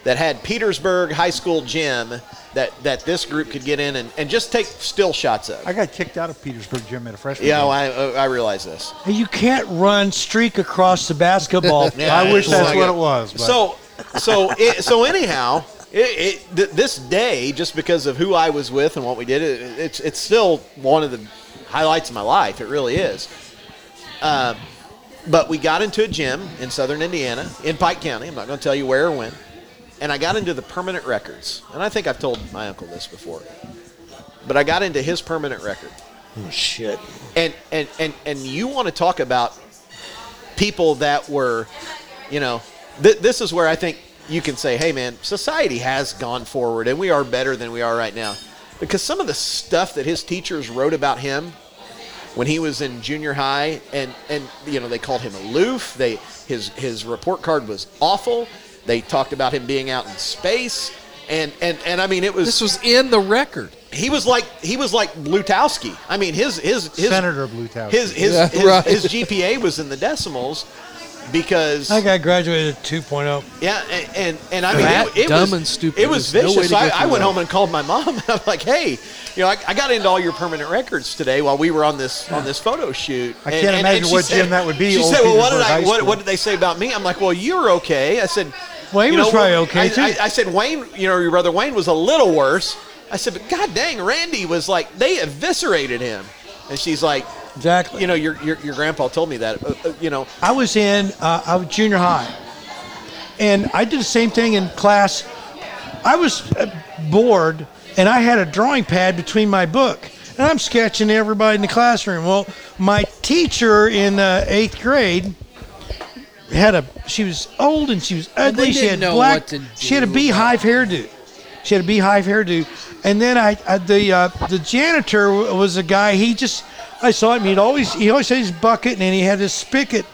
that had Petersburg High School gym that that this group could get in and, and just take still shots of. I got kicked out of Petersburg gym at a freshman. Yeah, well, I I realize this. Hey, You can't run streak across the basketball. Yeah, I wish that's like what a- it was. But So, so, it, so anyhow, it, it, th- this day, just because of who I was with and what we did, it, it's it's still one of the highlights of my life. It really is. Uh, but we got into a gym in Southern Indiana, in Pike County. I'm not going to tell you where or when. And I got into the permanent records, and I think I've told my uncle this before. But I got into his permanent record. Oh, shit. and and and and you want to talk about people that were you know th- this is where i think you can say hey man society has gone forward and we are better than we are right now. Because some of the stuff that his teachers wrote about him when he was in junior high and and you know they called him aloof. They his his report card was awful they talked about him being out in space and and and i mean it was This was in the record. he was like he was like Blutarsky. I mean, his his his Senator Blutarsky. His his Yeah, his, right. his GPA was in the decimals because I got graduated at 2.0. yeah, and and, and I mean That it, it dumb was and stupid It was is no way vicious. to I, I went home and called my mom. And I'm like, hey, you know, I, I got into all your permanent records today while we were on this on this photo shoot. I can't imagine she what gym that would be, She said, well, what did I what, what did they say about me? I'm like, well, you're okay. I said. Wayne you was probably well, okay, I, too. I, I said Wayne, you know, your brother Wayne was a little worse. I said, but God dang, Randy was like they eviscerated him, and she's like, Exactly. you know, your your, your grandpa told me that, uh, uh, you know, I was in uh, I was junior high, and I did the same thing in class. I was uh, bored, and I had a drawing pad between my book, and I'm sketching everybody in the classroom. Well, my teacher in uh, eighth grade had a. She was old and she was ugly. she had black. she had a beehive hairdo. She had a beehive hairdo, and then I, I the uh, the janitor was a guy. He just I saw him. He'd always he always had his bucket, and then he had his spigot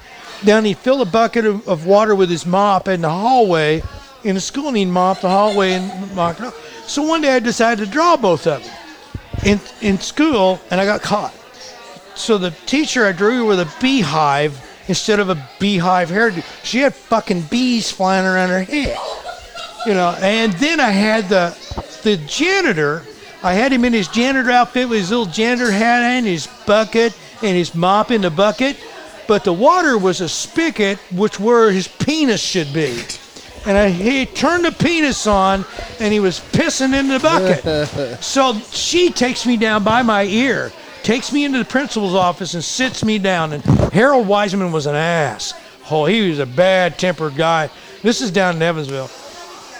down. He'd fill a bucket of, of water with his mop in the hallway in the school, and he'd mop the hallway and mop it up. So one day I decided to draw both of them in in school, and I got caught. So the teacher I drew with a beehive instead of a beehive hairdo. She had fucking bees flying around her head you know. And then I had the the janitor. I had him in his janitor outfit with his little janitor hat and his bucket and his mop in the bucket, but the water was a spigot, which where his penis should be. And I, he turned the penis on, and he was pissing in the bucket. so she takes me down by my ear, takes me into the principal's office, and sits me down. And Harold Wiseman was an ass. Oh, he was a bad-tempered guy. This is down in Evansville.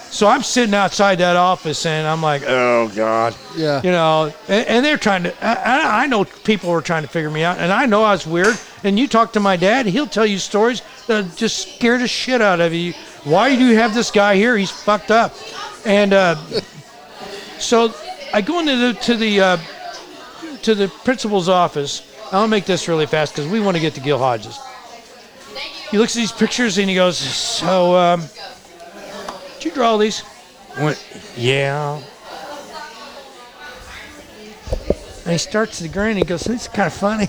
So I'm sitting outside that office and I'm like, oh God, Yeah. you know, and, and they're trying to. I, I- know people were trying to figure me out, and I know I was weird. And you talk to my dad, he'll tell you stories that just scare the shit out of you. Why do you have this guy here? He's fucked up. And uh, so I go into the to the uh, to the principal's office. I'll make this really fast because we want to get to Gil Hodges. He looks at these pictures and he goes, "So, um, did you draw these?" Went, "Yeah." And he starts to grin. He goes, "This is kind of funny."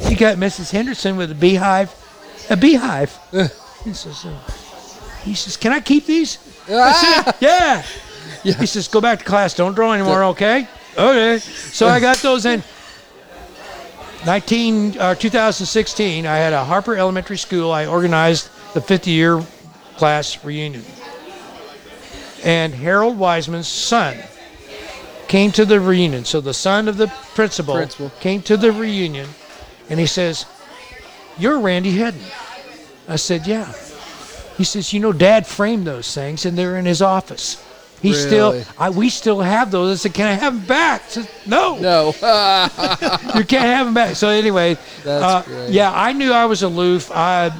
you got Mrs. Henderson with a beehive, a beehive. he says, uh, "He says, can I keep these?" Said, "Yeah." He says, "Go back to class. Don't draw anymore, okay?" Okay. So I got those in. 19 uh, 2016, I had a Harper Elementary School. I organized the 50 year class reunion. And Harold Wiseman's son came to the reunion. So the son of the principal, Principal. came to the reunion and he says, You're Randy Hedden. I said, Yeah. He says, You know, dad framed those things and they're in his office. He still, I, we still have those. I said, Can I have them back? Said, no No. you can't have them back. So anyway, uh, yeah, I knew I was aloof. I,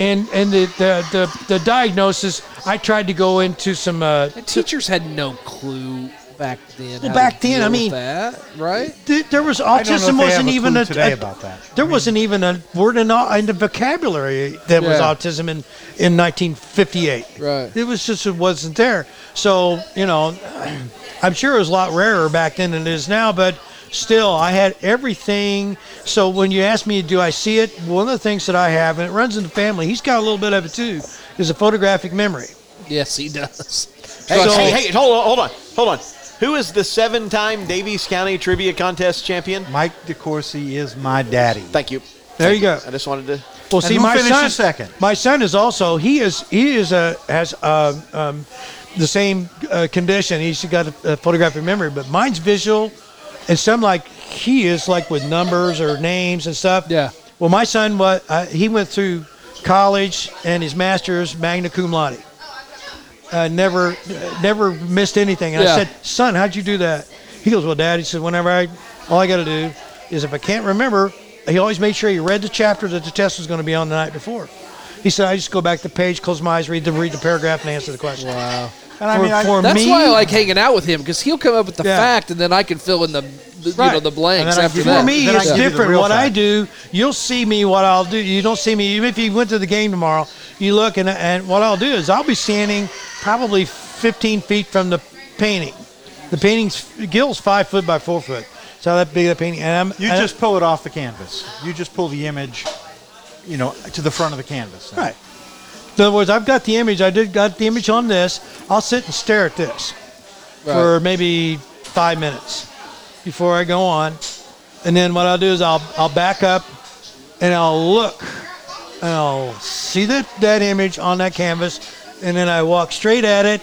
and and the, the the the diagnosis, I tried to go into some. Uh, teachers had no clue back then. Well, how back to then, deal I mean- that, right? th- there was I don't know if autism wasn't a even a, today a- about that. There wasn't even a word in, in the vocabulary that was autism in in 1958. Right. It was just it wasn't there. So you know, I'm sure it was a lot rarer back then than it is now. But still, I had everything. So when you ask me, do I see it? One of the things that I have, and it runs in the family, he's got a little bit of it too, is a photographic memory. Yes, he does. Hey, So- hey, hey, hold on, hold on, hold on. Who is the seven-time Daviess County Trivia Contest champion? Mike DeCourcy is my daddy. Thank you. There Thank you go. I just wanted to. Well, And see, my son, second? my son is also he is he is a has um, um, the same uh, condition. He's got a, a photographic memory, but mine's visual, and some like he is like with numbers or names and stuff. Yeah. Well, my son what uh, he went through college and his master's magna cum laude. Uh, never, never missed anything. And Yeah. I said, "Son, how'd you do that?" He goes, "Well, Dad," he said, "Whenever I, all I got to do is if I can't remember, he always made sure he read the chapter that the test was going to be on the night before." He said, "I just go back to the page, close my eyes, read the read the paragraph, and answer the question." Wow. And I For, mean, I- for That's me, why I like hanging out with him because he'll come up with the Yeah. fact, and then I can fill in the, the you know the blanks And then I after that. For me, Then it's give different. real What I do, you'll see me what I'll do. You don't see me even if you went to the game tomorrow. You look and and what I'll do is I'll be standing probably 15 feet from the painting. The painting's Gil's five foot by four foot. So that big a painting, and I'm You and- just pull it off the canvas. You just pull the image, you know, to the front of the canvas. right. In other words, I've got the image. I did got the image on this. I'll sit and stare at this for maybe five minutes before I go on, and then what I'll do is I'll I'll back up and I'll look and I'll see that that image on that canvas, and then I walk straight at it,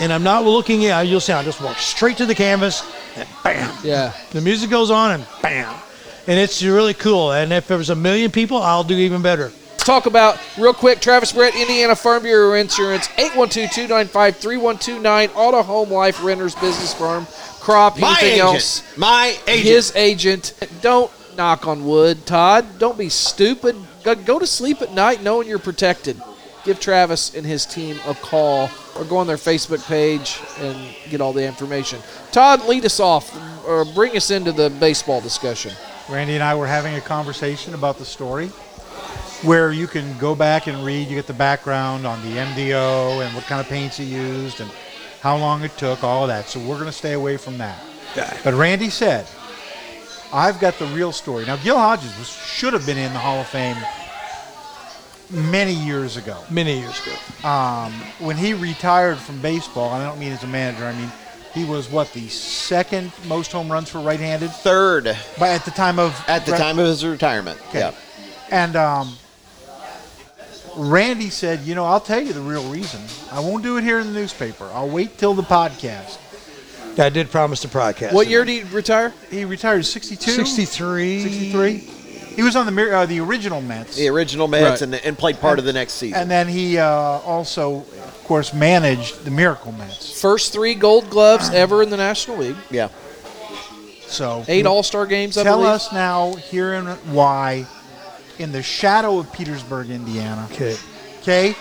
and I'm not looking at. You'll see I just walk straight to the canvas, and bam, Yeah. the music goes on, and bam, and it's really cool. And if there was a million people, I'll do even better. Let's talk about real quick Travis Brett, Indiana Farm Bureau Insurance, 812-295-3129, Auto Home Life Renters Business Farm, Crop, My anything agent. else. My agent. His agent. Don't knock on wood, Todd. Don't be stupid. Go, go to sleep at night knowing you're protected. Give Travis and his team a call or go on their Facebook page and get all the information. Todd, lead us off or bring us into the baseball discussion. Randy and I were having a conversation about the story where you can go back and read. You get the background on the MDO and what kind of paints he used and how long it took, all of that. So we're going to stay away from that. But Randy said, I've got the real story. Now, Gil Hodges was, should have been in the Hall of Fame many years ago. Many years ago. Um, when he retired from baseball, and I don't mean as a manager, I mean he was what the second most home runs for right-handed, third but at the time of at the time of his retirement. Okay. Yeah. And um, Randy said, you know, I'll tell you the real reason. I won't do it here in the newspaper. I'll wait till the podcast. I did promise the podcast. What year did he retire? He retired at 62? 63. 63. He was on the uh, the original Mets. The original Mets Right. and, and played part of the next season. And then he uh, also, of course, managed the Miracle Mets. First three gold gloves ever in the National League. yeah. So Eight All Star games, I tell believe. us now here and why, in the shadow of Petersburg, Indiana, Okay. okay,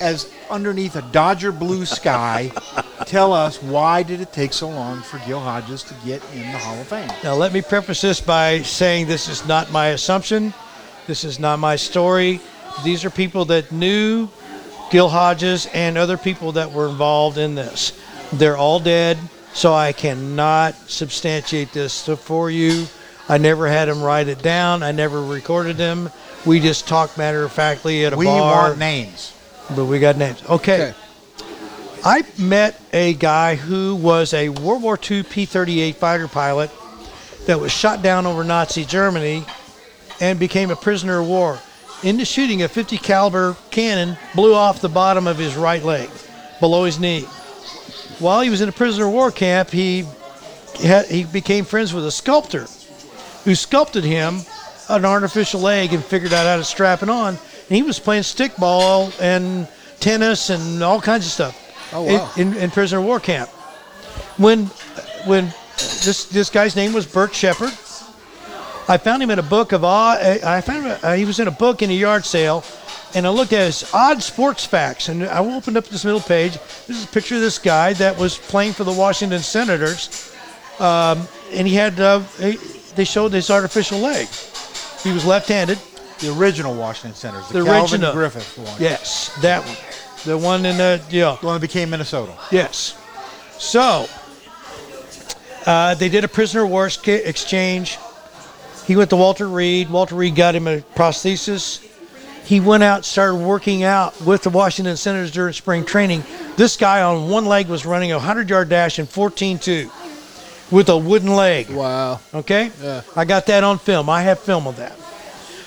as underneath a Dodger blue sky, tell us why did it take so long for Gil Hodges to get in the Hall of Fame? Now, let me preface this by saying this is not my assumption. This is not my story. These are people that knew Gil Hodges and other people that were involved in this. They're all dead, so I cannot substantiate this for you. I never had them write it down. I never recorded them. We just talked matter of factly at a We bar. want names. But we got names. Okay. Okay. I met a guy who was a World War II P 38 fighter pilot that was shot down over Nazi Germany and became a prisoner of war. In the shooting, a 50 caliber cannon blew off the bottom of his right leg, below his knee. While he was in a prisoner of war camp, he had, he became friends with a sculptor who sculpted him an artificial leg and figured out how to strap it on. And he was playing stickball and tennis and all kinds of stuff Oh, wow. in, in, in prisoner of war camp. When when this this guy's name was Bert Shepard, I found him in a book of odd. I found him, uh, he was in a book in a yard sale, and I looked at his odd sports facts. And I opened up this middle page. This is a picture of this guy that was playing for the Washington Senators, um, and he had uh, he, they showed his artificial leg. He was left-handed. The original Washington Senators, the, The Calvin original. Griffith one, Yes, that one, the one in the yeah. the one that became Minnesota. Yes. So, Uh, they did a prisoner of war exchange. He went to Walter Reed. Walter Reed got him a prosthesis. He went out, started working out with the Washington Senators during spring training. This guy on one leg was running a 100 yard dash in 14.2 with a wooden leg. Wow. Okay? Yeah. I got that on film. I have film of that.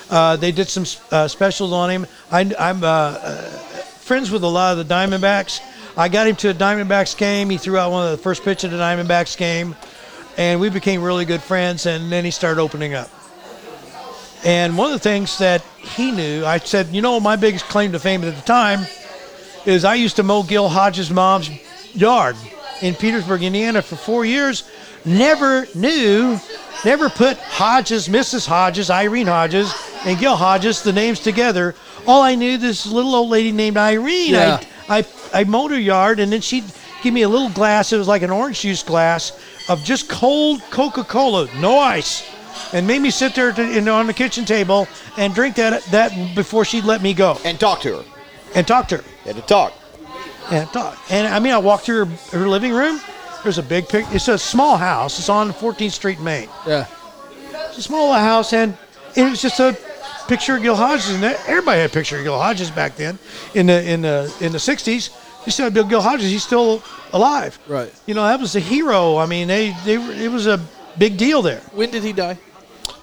Uh, they did some uh, specials on him. I, am uh, uh, friends with a lot of the Diamondbacks. I got him to a Diamondbacks game. He threw out one of the first pitch of the Diamondbacks game, and we became really good friends. And then he started opening up. And one of the things that he knew, I said, you know, my biggest claim to fame at the time is I used to mow Gil Hodges' mom's yard in Petersburg, Indiana for four years. Never knew, never put Hodges, Mrs. Hodges, Irene Hodges, and Gil Hodges, the names together. All I knew this little old lady named Irene. Yeah. I, I, I mowed her yard, and then she'd give me a little glass. It was like an orange juice glass of just cold Coca Cola, no ice and made me sit there to, in, on the kitchen table and drink that that before she'd let me go And talk to her. and talk to her Had to talk. and talk. And I mean, I walked through her, her living room. There's a big pic. It's a small house. It's on 14th Street, Maine. Yeah. It's a small house, and it was just a picture of Gil Hodges. And everybody had a picture of Gil Hodges back then, in the in the in the 60s. You still had Bill Gil Hodges. He's still alive. Right. You know, that was a hero. I mean, they they it was a big deal there. When did he die?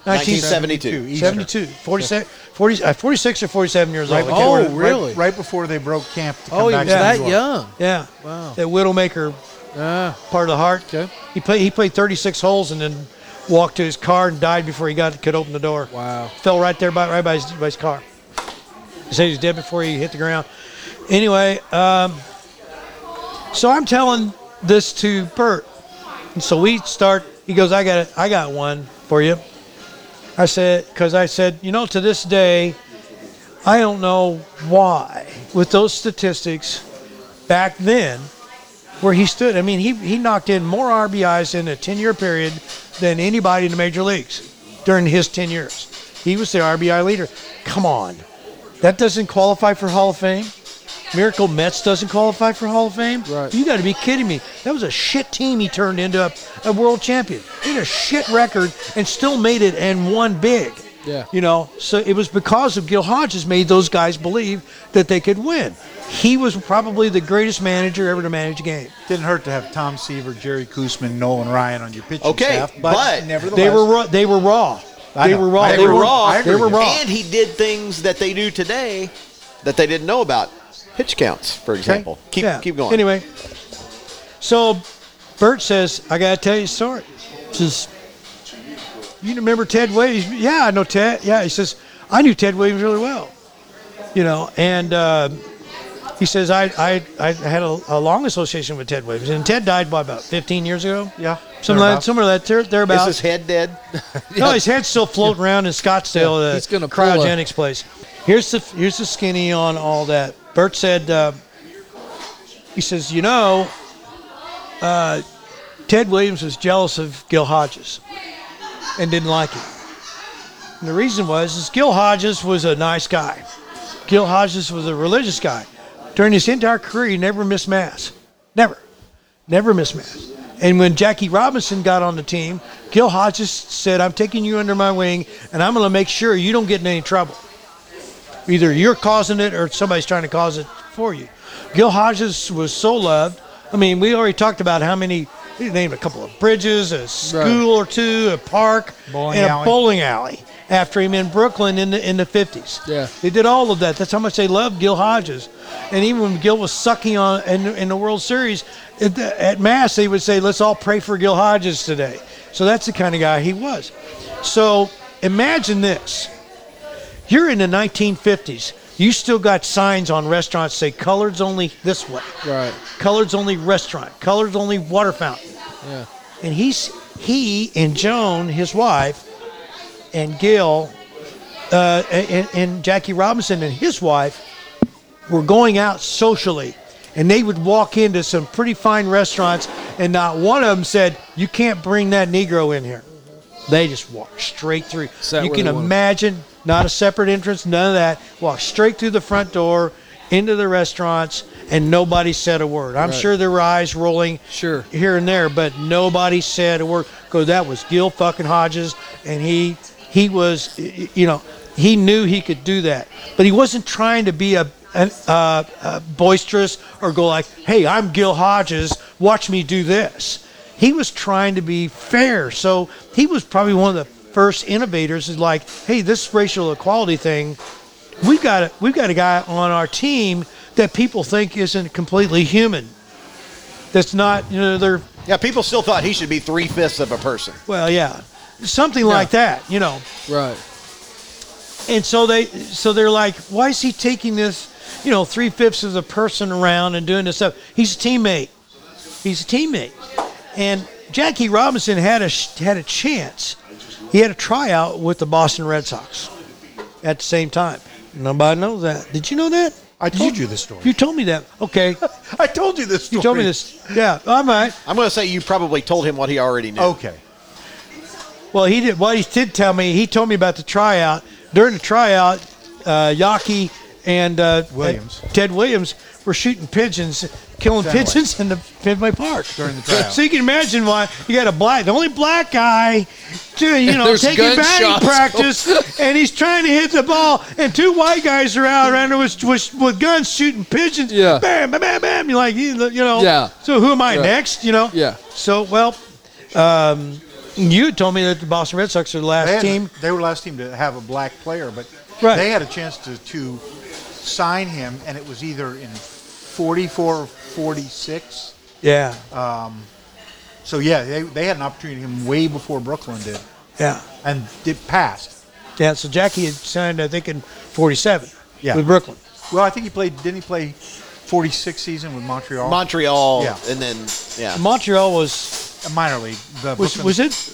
1972. 72, 46, 40, uh, 46 or 47 years Right old. I Oh, remember. really? Right, right before they broke camp to come Oh, he back was to New that York. young. Yeah. Wow. That Widowmaker Ah. part of the heart. Okay. He played he played 36 holes and then walked to his car and died before he got could open the door. Wow. Fell right there by right by his, by his car. He said he was dead before he hit the ground. Anyway, um, so I'm telling this to Bert, and so we start. He goes, "I got it. I got one for you." I said, because I said, you know, to this day, I don't know why with those statistics back then where he stood. I mean, he, he knocked in more RBIs in a 10 year period than anybody in the major leagues during his 10 years. He was the RBI leader. Come on. That doesn't qualify for Hall of Fame. Miracle Mets doesn't qualify for Hall of Fame. Right. You got to be kidding me. That was a shit team he turned into a, a world champion. He had a shit record and still made it and won big. Yeah. You know, so it was because of Gil Hodges made those guys believe that they could win. He was probably the greatest manager ever to manage a game. Didn't hurt to have Tom Seaver, Jerry Koosman, Nolan Ryan on your pitching Okay, staff, but, but nevertheless, They were raw. They were raw. They were raw. I They were raw. They were raw. And he did things that they do today that they didn't know about. Pitch counts, for example. Keep Yeah. keep going. Anyway, so Bert says, "I got to tell you a story." He says, "You remember Ted Williams?" Yeah, I know Ted. Yeah, he says, "I knew Ted Williams really well." You know, and uh, he says, "I I, I had a, a long association with Ted Williams, and Ted died what, about 15 years ago." Yeah, Something like, thereabouts. somewhere that there, Is thereabouts. his head dead? No, his head's still floating around in Scottsdale, Yeah, the he's gonna pull a- cryogenics place. Here's the here's the skinny on all that. Bert said, uh, he says, you know, uh, Ted Williams was jealous of Gil Hodges and didn't like it. And the reason was is Gil Hodges was a nice guy. Gil Hodges was a religious guy. During his entire career, he never missed mass. Never. Never missed mass. And when Jackie Robinson got on the team, Gil Hodges said, I'm taking you under my wing and I'm going to make sure you don't get in any trouble. Either you're causing it or somebody's trying to cause it for you. Gil Hodges was so loved. I mean, we already talked about how many, he named a couple of bridges, a school or two, a park, Bowling and alley. a bowling alley after him in Brooklyn in the in the 50s. Yeah. They did all of that. That's how much they loved Gil Hodges. And even when Gil was sucking on in, in the World Series, at, the, at Mass, they would say, let's all pray for Gil Hodges today. So that's the kind of guy he was. So imagine this. You're in the 1950s. You still got signs on restaurants say coloreds only this way. Right. Coloreds only restaurant. Coloreds only water fountain. Yeah. And he's he and Joan, his wife, and Gil, uh, and, and Jackie Robinson and his wife were going out socially, and they would walk into some pretty fine restaurants, and not one of them said, "You can't bring that Negro in here." They just walked straight through. You can imagine, not a separate entrance, none of that. Walk straight through the front door into the restaurants, and nobody said a word. I'm Right. sure there were eyes rolling Sure. here and there, but nobody said a word because that was Gil fucking Hodges, and he he was, you know, he knew he could do that, but he wasn't trying to be a. An, uh, uh, boisterous or go like, "Hey, I'm Gil Hodges. Watch me do this." He was trying to be fair, so he was probably one of the first innovators. Is like, "Hey, this racial equality thing, we've got a, we've got a guy on our team that people think isn't completely human. That's not, you know, they're Yeah, people still thought he should be three fifths of a person. well, yeah, something like that, you know. Right. And so they, so they're like, why is he taking this, you know, three fifths of the person around and doing this stuff? He's a teammate. He's a teammate. And Jackie Robinson had a sh- had a chance. He had a tryout with the Boston Red Sox at the same time. Nobody knows that. Did you know that? I told you this story. You told me that. Okay. I told you this. Story. You told me this. Yeah. All right. I'm going to say you probably told him what he already knew. Okay. Well, he did. What he did tell me, he told me about the tryout. During the tryout, uh, Yawkey and uh, Williams. Ted Williams were shooting pigeons, killing Fenway. pigeons in the Fenway Park During the tryout. So you can imagine why you got a black, the only black guy, to, you know, taking batting practice, and he's trying to hit the ball, and two white guys are out around there with, with, with guns shooting pigeons. Yeah. Bam, bam, bam, bam. You're like, you know. Yeah. So who am I next? You know. Yeah. So well, um, you told me that the Boston Red Sox are the last They, team. they were the last team to have a black player, but Right. they had a chance to, to sign him, and it was either in 44 or 46. Yeah. Um, so, yeah, they, they had an opportunity to him way before Brooklyn did, Yeah. and it passed. Yeah. So Jackie had signed, I think, in '47 Yeah. with Brooklyn. Well, I think he played, didn't he play 46 season with Montreal? Montreal, Yeah. and then yeah, Montreal was A minor league. The was Brooklyn- was it?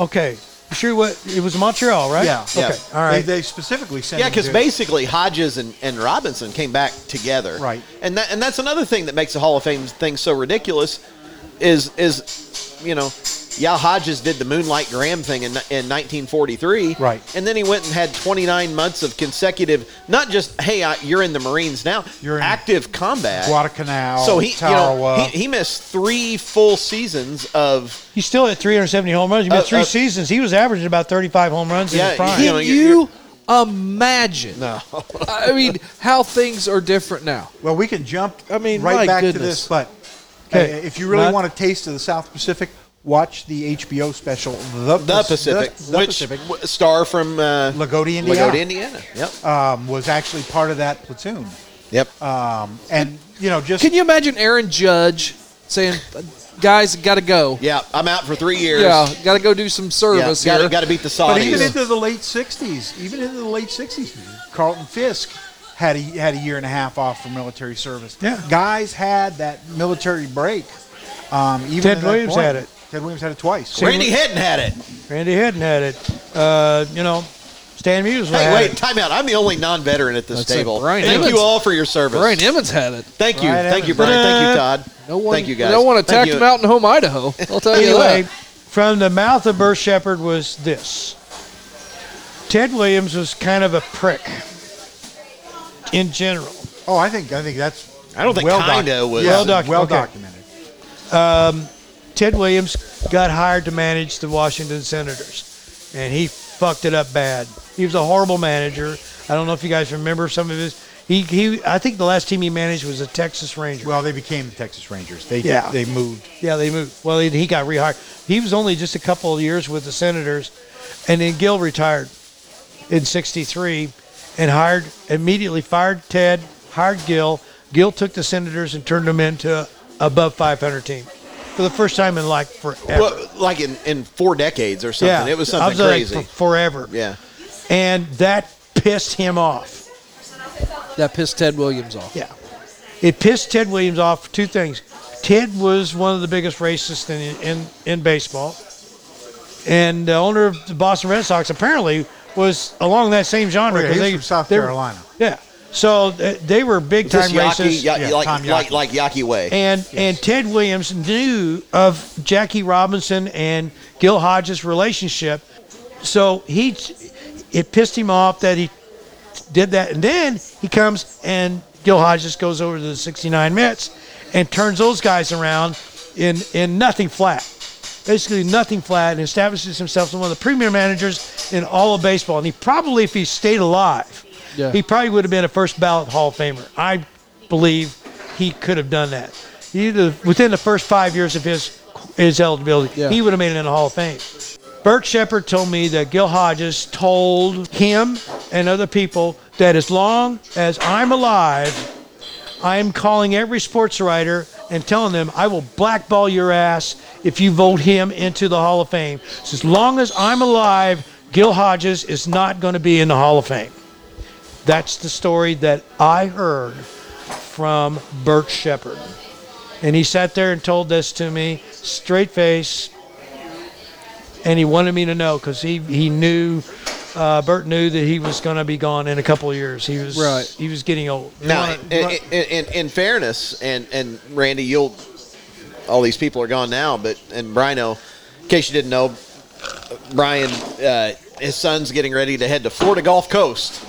Okay. You sure what it was Montreal, right? Yeah. Okay. Yeah. All right. They, they specifically sent yeah, him because to- basically Hodges and, and Robinson came back together, Right. And that and that's another thing that makes the Hall of Fame thing so ridiculous, is is you know, yeah, Hodges did the Moonlight Graham thing in in 1943, Right. And then he went and had 29 months of consecutive, not just hey, I, you're in the Marines now, You're in active combat. Guadalcanal, so he, you know, he, he missed three full seasons of He's still at 370 home runs. He missed Uh, three uh, seasons. He was averaging about 35 home runs in Yeah, his prime. you Can know, you, you're- imagine? no. I mean, how things are different now. Well, we can jump I mean, right my back to this, but Okay. uh, if you really Not- want a taste of the South Pacific, watch the HBO special, The, the Pac- Pacific, The, the which Pacific w- star from uh, Lagodi, Indiana, Lagodi, Indiana. Yep. Um, was actually part of that platoon. Yep. Um, and, you know, just Can you imagine Aaron Judge saying, "Guys, got to go. yeah, I'm out for three years. Yeah, got to go do some Yeah, service gotta, here." gotta beat the But Saudis. even into the late '60s, even into the late '60s, Carlton Fisk had a had a year and a half off for military service. Yeah. guys had that military break. Um, even Ted at that Williams point. had it. Ted Williams had it twice. Randy Hedden had it. Randy Hedden had it. Uh, you know, Stan Musial Hey, had wait, it. time out. I'm the only non-veteran at this That's it. table. Brian Thank Emmons. you all for your service. Brian Emmons had it. Thank you, Brian thank you, Brian. Thank you, Todd. No one, Thank you, guys. No one attacked him out in home Idaho. I'll tell you Anyway, that. from the mouth of Bert Shepard was this. Ted Williams was kind of a prick in general. Oh, I think I think that's. I don't think well kinda was- yeah, Well doc- well okay. documented. Ted Williams got hired to manage the Washington Senators, and he fucked it up bad. He was a horrible manager. I don't know if you guys remember some of his. He, he I think the last team he managed was the Texas Rangers. Well, they became the Texas Rangers. They Yeah. they moved. Yeah, they moved. Well, he, he got rehired. He was only just a couple of years with the Senators, and then Gil retired in '63, and hired immediately fired Ted, hired Gil. Gil took the Senators and turned them into a above 500 team for the first time in like forever. Well, like in, in four decades or something. It was something I was like, crazy. for- forever. yeah. And that pissed him off. That pissed Ted Williams off. Yeah. It pissed Ted Williams off for two things. Ted was one of the biggest racists in, in, in baseball. And the owner of the Boston Red Sox apparently was along that same genre. Oh, yeah, 'cause he they, from South Carolina. Yeah. So uh, they were big time racists. Ya- Yeah, like, Tom like, Yawkey. like Yawkey Way. And and Ted Williams knew of Jackie Robinson and Gil Hodges' relationship, so he it pissed him off that he did that. And then he comes and Gil Hodges goes over to the 69 Mets and turns those guys around in in nothing flat. Basically, nothing flat, and establishes himself as one of the premier managers in all of baseball. And he probably, if he stayed alive, Yeah. he probably would have been a first ballot Hall of Famer. I believe he could have done that. Either within the first five years of his his eligibility, Yeah. he would have made it in the Hall of Fame. Bert Shepard told me that Gil Hodges told him and other people that as long as I'm alive, I'm calling every sports writer and telling them I will blackball your ass if you vote him into the Hall of Fame. So as long as I'm alive, Gil Hodges is not going to be in the Hall of Fame. That's the story that I heard from Bert Shepard. And he sat there and told this to me, straight face. And he wanted me to know because he, he knew, uh, Bert knew that he was going to be gone in a couple of years. He was Right. He was getting old. Now, in, in, in, in fairness, and, and Randy, you'll all these people are gone now, but and Brino, in case you didn't know, Brian, uh, his son's getting ready to head to Florida Gulf Coast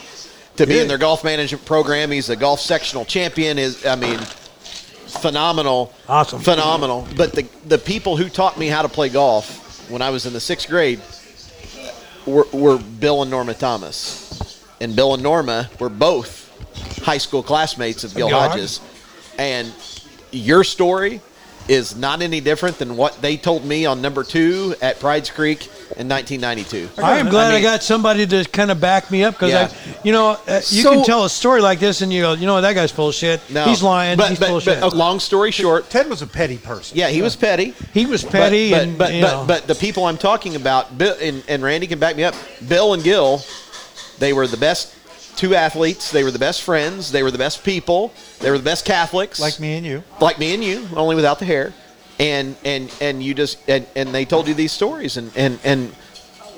to be in their golf management program. He's a golf sectional champion. Is I mean, phenomenal, Awesome. phenomenal. But the the people who taught me how to play golf when I was in the sixth grade were, were Bill and Norma Thomas, and Bill and Norma were both high school classmates of Gil Hodges, and your story is not any different than what they told me on number two at Pride's Creek in 1992. I am glad I, mean- got somebody to kind of back me up because Yeah. I, you know, uh, you So- can tell a story like this and you go, you know, that guy's full of shit. No, He's lying. But, He's but, full of but, shit. long story short, Ted was a petty person. yeah, he was petty. he was petty but, and but, you but, but the people I'm talking about, Bill and, and Randy can back me up. Bill and Gil, they were the best two athletes. They were the best friends. They were the best people. They were the best Catholics. Like me and you. like me and you, only without the hair. And and and you just and, and they told you these stories and and and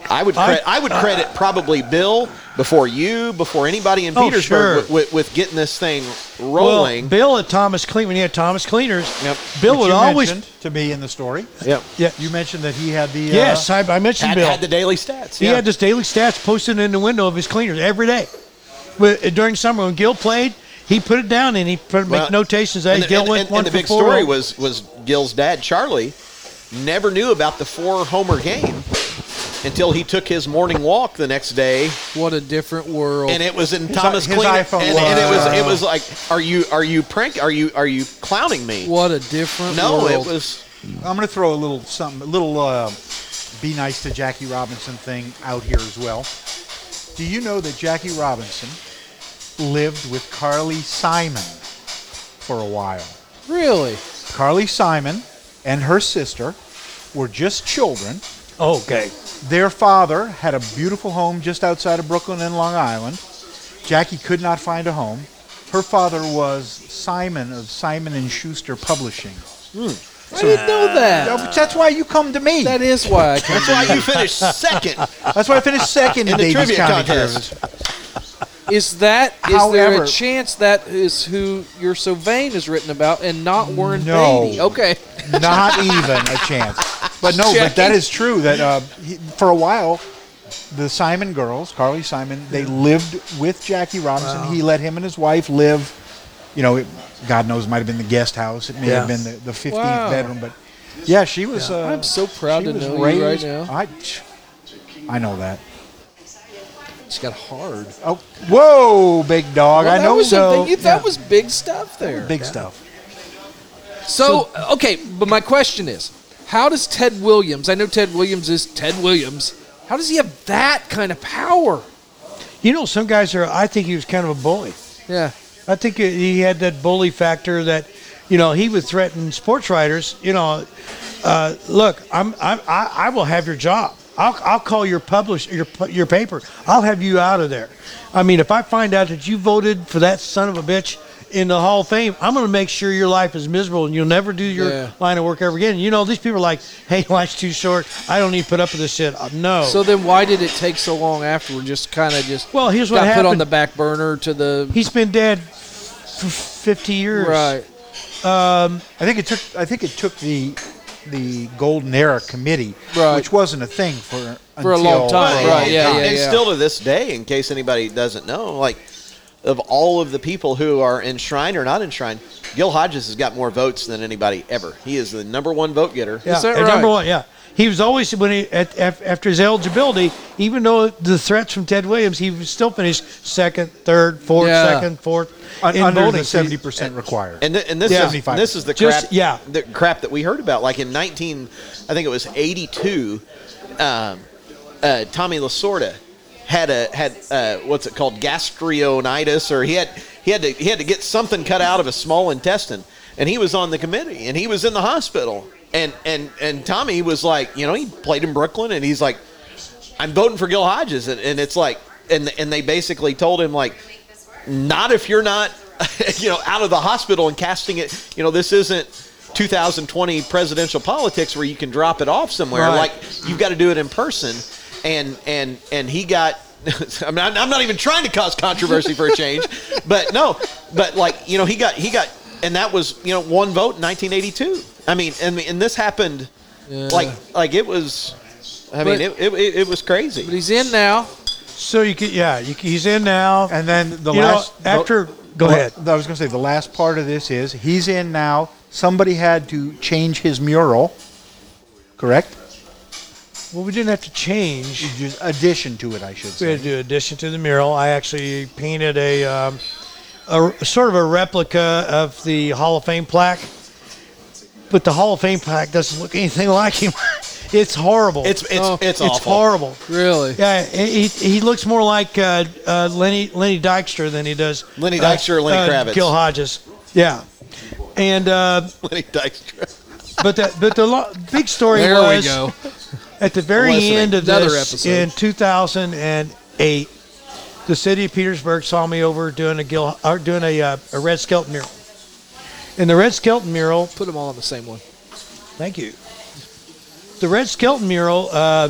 I would I- credit, I, would credit probably Bill before you before anybody in Oh, Petersburg sure. with, with, with getting this thing well, rolling. Bill at Thomas Clean when he had Thomas Cleaners, Yep. Bill Which would you always. to be in the story. yep. Yeah. You mentioned that he had the. Uh, Yes, I, I mentioned Had, Bill. had the daily stats. He had this daily stats posted in the window of his cleaners every day. But during summer when Gil played, he put it down and he put Well, make notations. Hey, and the, Gil and- went and- one and the for big four. story was was Gil's dad Charlie never knew about the four homer game until he took his morning walk the next day What a different world. and it was in Thomas his Clean, iPhone and, and it was was- it was like, are you are you prank? Are you are you clowning me? what a different No, world. it was. I'm going to throw a little something, a little uh, "Be Nice to Jackie Robinson" thing out here as well. Do you know that Jackie Robinson lived with Carly Simon for a while? really. Carly Simon and her sister were just children. Oh, okay. Their father had a beautiful home just outside of Brooklyn and Long Island. Jackie could not find a home. Her father was Simon of Simon and Schuster Publishing. Hmm. I didn't know that. That's why you come to me. That is why I can That's why you finished second. That's why I finished second in, In the Daviess trivia County contest. Is that is there However- a chance that is who You're So Vain is written about and not Warren No. Beatty? Okay. Not even a chance. But no, but that Checking. is true. That uh, he, for a while, the Simon girls, Carly Simon, they lived with Jackie Robinson. He let him and his wife live. You know, it, God knows, it might have been the guest house. It may have been the, the 15th Wow. bedroom. But yeah, she was. Uh, I'm so proud to was know you right raised- now. I, I know that. It's got hard. Oh, whoa, big dog! Well, I know. was a so big- that yeah. was big stuff there. big stuff. So, okay, but my question is, how does Ted Williams? I know Ted Williams is Ted Williams. How does he have that kind of power? You know, some guys are. I think he was kind of a bully. Yeah. I think he had that bully factor that, you know, he would threaten sports writers. You know, uh, look, I'm, I'm I, I will have your job. I'll, I'll call your publish your your paper. I'll have you out of there. I mean, if I find out that you voted for that son of a bitch in the Hall of Fame, I'm going to make sure your life is miserable and you'll never do your Yeah. line of work ever again. You know, these people are like, hey, life's too short. I don't need to put up with this shit. Uh, no. So then, why did it take so long afterward? Just kind of just well, here's what got happened. put on the back burner to the He's been dead for 50 years. right. I think it took. I think it took the the Golden Era Committee, Right. which wasn't a thing for For a long until- time, right, long yeah, time. yeah, and yeah. still to this day, in case anybody doesn't know, like of all of the people who are enshrined or not enshrined, Gil Hodges has got more votes than anybody ever. He is the number one vote getter. Yeah, that and number one, yeah. He was always when he at, after his eligibility, even though the threats from Ted Williams, he was still finished second, third, fourth, Yeah. second, fourth Un- in under voting. the seventy percent required. And, th- and this Yeah. is this is the Just- crap. yeah. the crap that we heard about. Like in nineteen, I think it was eighty two. Um, uh, Tommy Lasorda had a had uh, what's it called gastrionitis, or he had he had to he had to get something cut out of his small intestine, and he was on the committee, and he was in the hospital, and and and Tommy was like, you know, he played in Brooklyn, and he's like, I'm voting for Gil Hodges, and, and it's like, and and they basically told him like, not if you're not, you know, out of the hospital and casting it. You know, this isn't 2020 presidential politics where you can drop it off somewhere. Right. Like you've got to do it in person, and and and he got. I mean, I'm not even trying to cause controversy for a change, but no, but like you know, he got he got, and that was you know one vote in 1982. I mean, and and this happened, like like it was. I mean, But- it, it, it, it was crazy. But he's in now. So you can, yeah, you, he's in now. And then the You know, last after- go the- ahead. I was going to say the last part of this is he's in now. Somebody had to change his mural, correct? Well, we didn't have to change. Just addition to it, I should say. We had to do addition to the mural. I actually painted a, um, a sort of a replica of the Hall of Fame plaque, but the Hall of Fame plaque doesn't look anything like him. it's horrible. It's it's Oh, it's it's awful. horrible. Really? Yeah, he, he looks more like uh, uh, Lenny Lenny Dykstra than he does Lenny uh, Dykstra or Lenny uh, Kravitz? Gil Hodges. Yeah, and uh, Lenny Dykstra. but the but the lo- big story There we was go. At the very Listening. end of Another this episode. in 2008, the city of Petersburg saw me over doing a Gil or doing a uh, a Red Skelton mural. In the Red Skelton mural, Put them all on the same one. Thank you. The Red Skelton mural uh,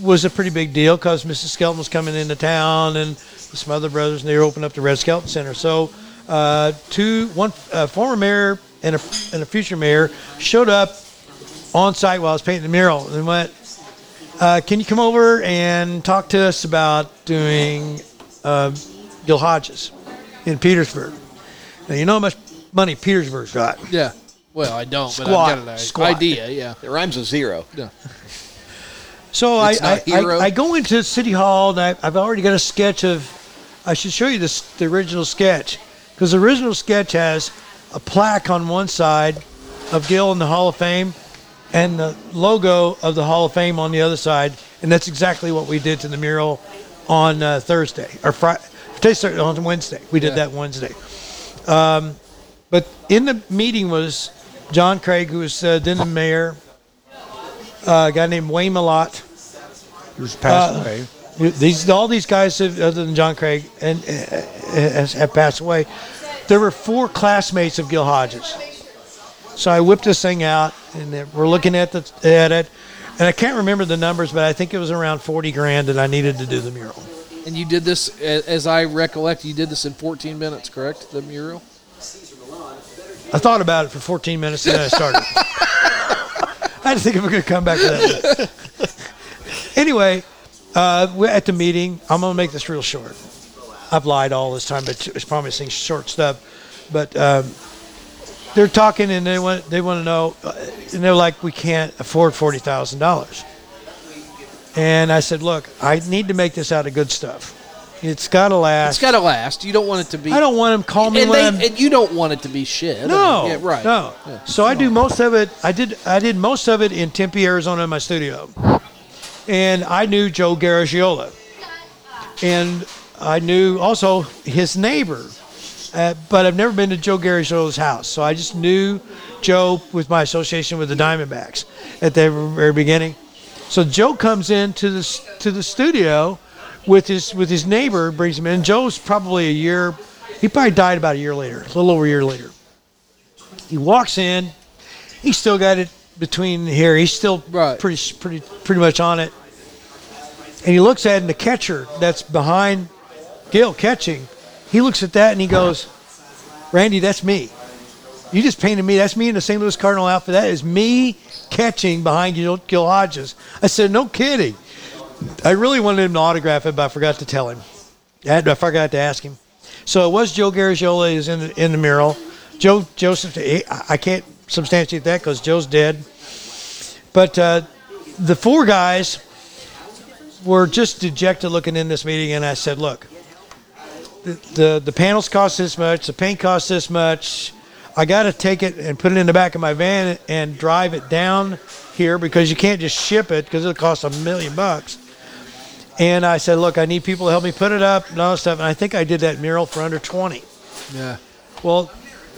was a pretty big deal because Mrs. Skelton was coming into town and some other brothers, and they opening up the Red Skelton Center. So, uh, two, one uh, former mayor and a, and a future mayor showed up on site while I was painting the mural and went, uh, "Can you come over and talk to us about doing uh, Gil Hodges in Petersburg?" Now you know how much money Petersburg's got. Yeah. Well, I don't, but Squat. I've got an Squat. idea. Yeah. It rhymes with zero. Yeah. So I, I. I, I go into City Hall and I, I've already got a sketch of. I should show you this, the original sketch because the original sketch has a plaque on one side of Gil in the Hall of Fame and the logo of the Hall of Fame on the other side, and that's exactly what we did to the mural on uh, Thursday or Friday. On Wednesday, we did Yeah. that Wednesday. Um, but in the meeting was John Craig, who was uh, then the mayor, uh, a guy named Wayne Malott, Who's passed Uh, away. these all these guys, have, other than John Craig, and uh, have passed away. There were four classmates of Gil Hodges. So I whipped this thing out, and we're looking at the at it, and I can't remember the numbers, but I think it was around forty grand that I needed to do the mural. And you did this, as I recollect, you did this in 14 minutes, correct? The mural. I thought about it for 14 minutes, and then I started. I had to think if we're going to come back to that. anyway, uh, we're at the meeting. I'm going to make this real short. I've lied all this time, but it's promising short stuff. But um, they're talking, and they want they want to know, and they're like, we can't afford forty thousand dollars. And I said, look, I need to make this out of good stuff. It's got to last. It's got to last. You don't want it to be. I don't want them call me And, when they, and you don't want it to be shit. I mean, no, yeah, right. No. Yeah. So I do most of it. I did. I did most of it in Tempe, Arizona, in my studio, and I knew Joe Garagiola, and I knew also his neighbor, uh, but I've never been to Joe Garagiola's house, so I just knew Joe with my association with the Diamondbacks at the very beginning. So Joe comes into the to the studio with his with his neighbor, brings him in. Joe's probably a year. He probably died about a year later, a little over a year later. He walks in. He's still got it between here. He's still Right. pretty pretty pretty much on it. And he looks at it, and the catcher that's behind Gil catching, he looks at that and he goes, "Randy, that's me. You just painted me. That's me in the St. Louis Cardinal outfit. That is me catching behind Gil, Hodges." I said, "No kidding." I really wanted him to autograph it, but I forgot to tell him. I, forgot to ask him. So it was Joe Garagiola is in the, in the mural. Joe Joseph, I I can't substantiate that because Joe's dead. But uh, the four guys were just dejected looking in this meeting, and I said, "Look, the the, the panels cost this much, the paint costs this much. I got to take it and put it in the back of my van and drive it down here because you can't just ship it because it'll cost a million bucks." And I said, "Look, I need people to help me put it up and all that stuff." And I think I did that mural for under twenty. Yeah. Well,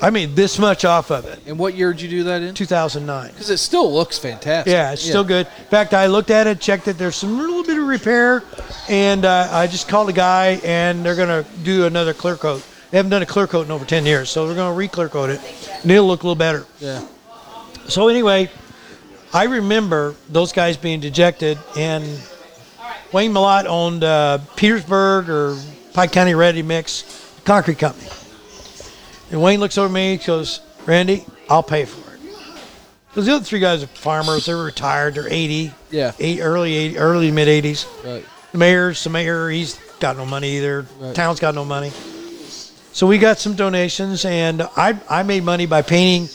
I made this much off of it. And what year did you do that in? 2009. Because it still looks fantastic. Yeah, it's still good. In fact, I looked at it, checked it. There's some little bit of repair, and uh, I just called a guy, and they're gonna do another clear coat. They haven't done a clear coat in over 10 years, so they're gonna re-clear coat it, and it'll look a little better. Yeah. So anyway, I remember those guys being dejected, and Wayne Malott owned uh, Petersburg or Pike County Ready Mix Concrete Company. And Wayne looks over me, he goes, Randy, I'll pay for it. Because the other three guys are farmers, they're retired, they're 80, Yeah. eight, early 80, early mid 80s. Right. The mayor's the mayor, he's got no money either. Right. Town's got no money. So we got some donations, and I, I made money by painting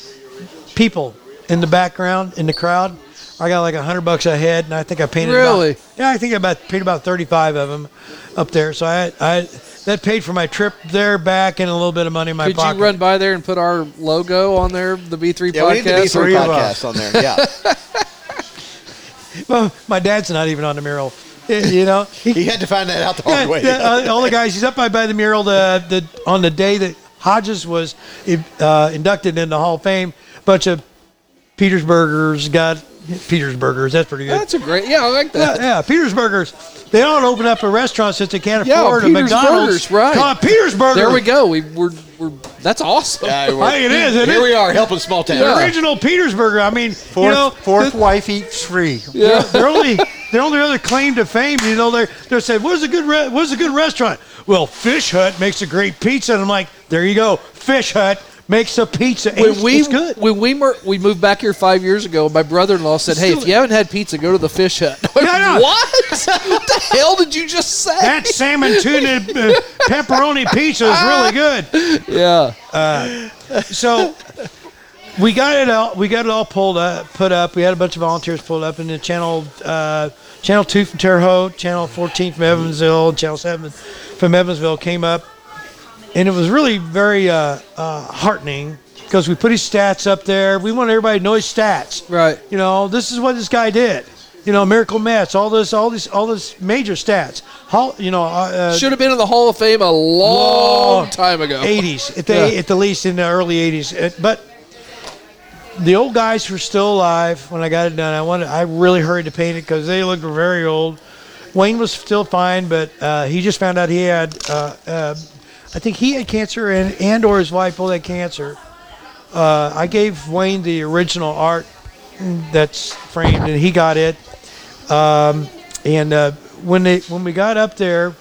people in the background, in the crowd. I got like a hundred bucks a head, and I think I painted. about- Really? yeah, I think I about painted about thirty-five of them up there. So I, I that paid for my trip there, back, and a little bit of money in my Could pocket. you run by there and put our logo on there, the B3 Yeah, podcast? we need the B3 podcast on there. Yeah. Well, my dad's not even on the mural. You know, he, he had to find that out the hard Yeah, way. yeah, uh, all the guys. He's up by, by the mural. The, the on the day that Hodges was uh, inducted into the Hall of Fame, bunch of Petersburgers got Petersburgers. That's pretty good. That's a great. Yeah, I like yeah, that. yeah, Petersburgers. They don't open up a restaurant since they can't Yeah, afford a Petersburgers, McDonald's. right. Call it Petersburger. There we go. We, we're we're. That's awesome. Yeah, I we're- think it is. It here is. we are helping small town. The original Petersburger. I mean, Fourth, you know, fourth the- wife eats free. Yeah. their only their only other claim to fame, you know, they're they said, "What's a good re- what's a good restaurant?" Well, Fish Hut makes a great pizza, and I'm like, "There you go, Fish Hut makes a pizza. when it's, we it's good." when we mer- we moved back here five years ago, my brother-in-law said, "Hey, if you haven't had pizza, go to the Fish Hut." Yeah, I. What? what the hell did you just say? that salmon tuna uh, pepperoni pizza is really good. yeah. So we got it all. We got it all pulled up, put up. We had a bunch of volunteers pulled up, and then channel uh, channel two from Terre Haute, channel fourteen from Evansville, channel seven from Evansville came up, and it was really very uh, uh, heartening because we put his stats up there. We want everybody to know his stats. Right. You know, this is what this guy did. You know, Miracle Mets, all this, all these, all this major stats. Hall, you know, uh, Should have been in the Hall of Fame a long time ago. 80s at the Yeah. at the least in the early 80s. Uh, But the old guys were still alive when I got it done. I wanted I really hurried to paint it because they looked very old. Wayne was still fine, but uh, he just found out he had. Uh, uh, I think he had cancer and and or his wife both had cancer. Uh, I gave Wayne the original art that's framed, and he got it. Um, and uh, when they when we got up there,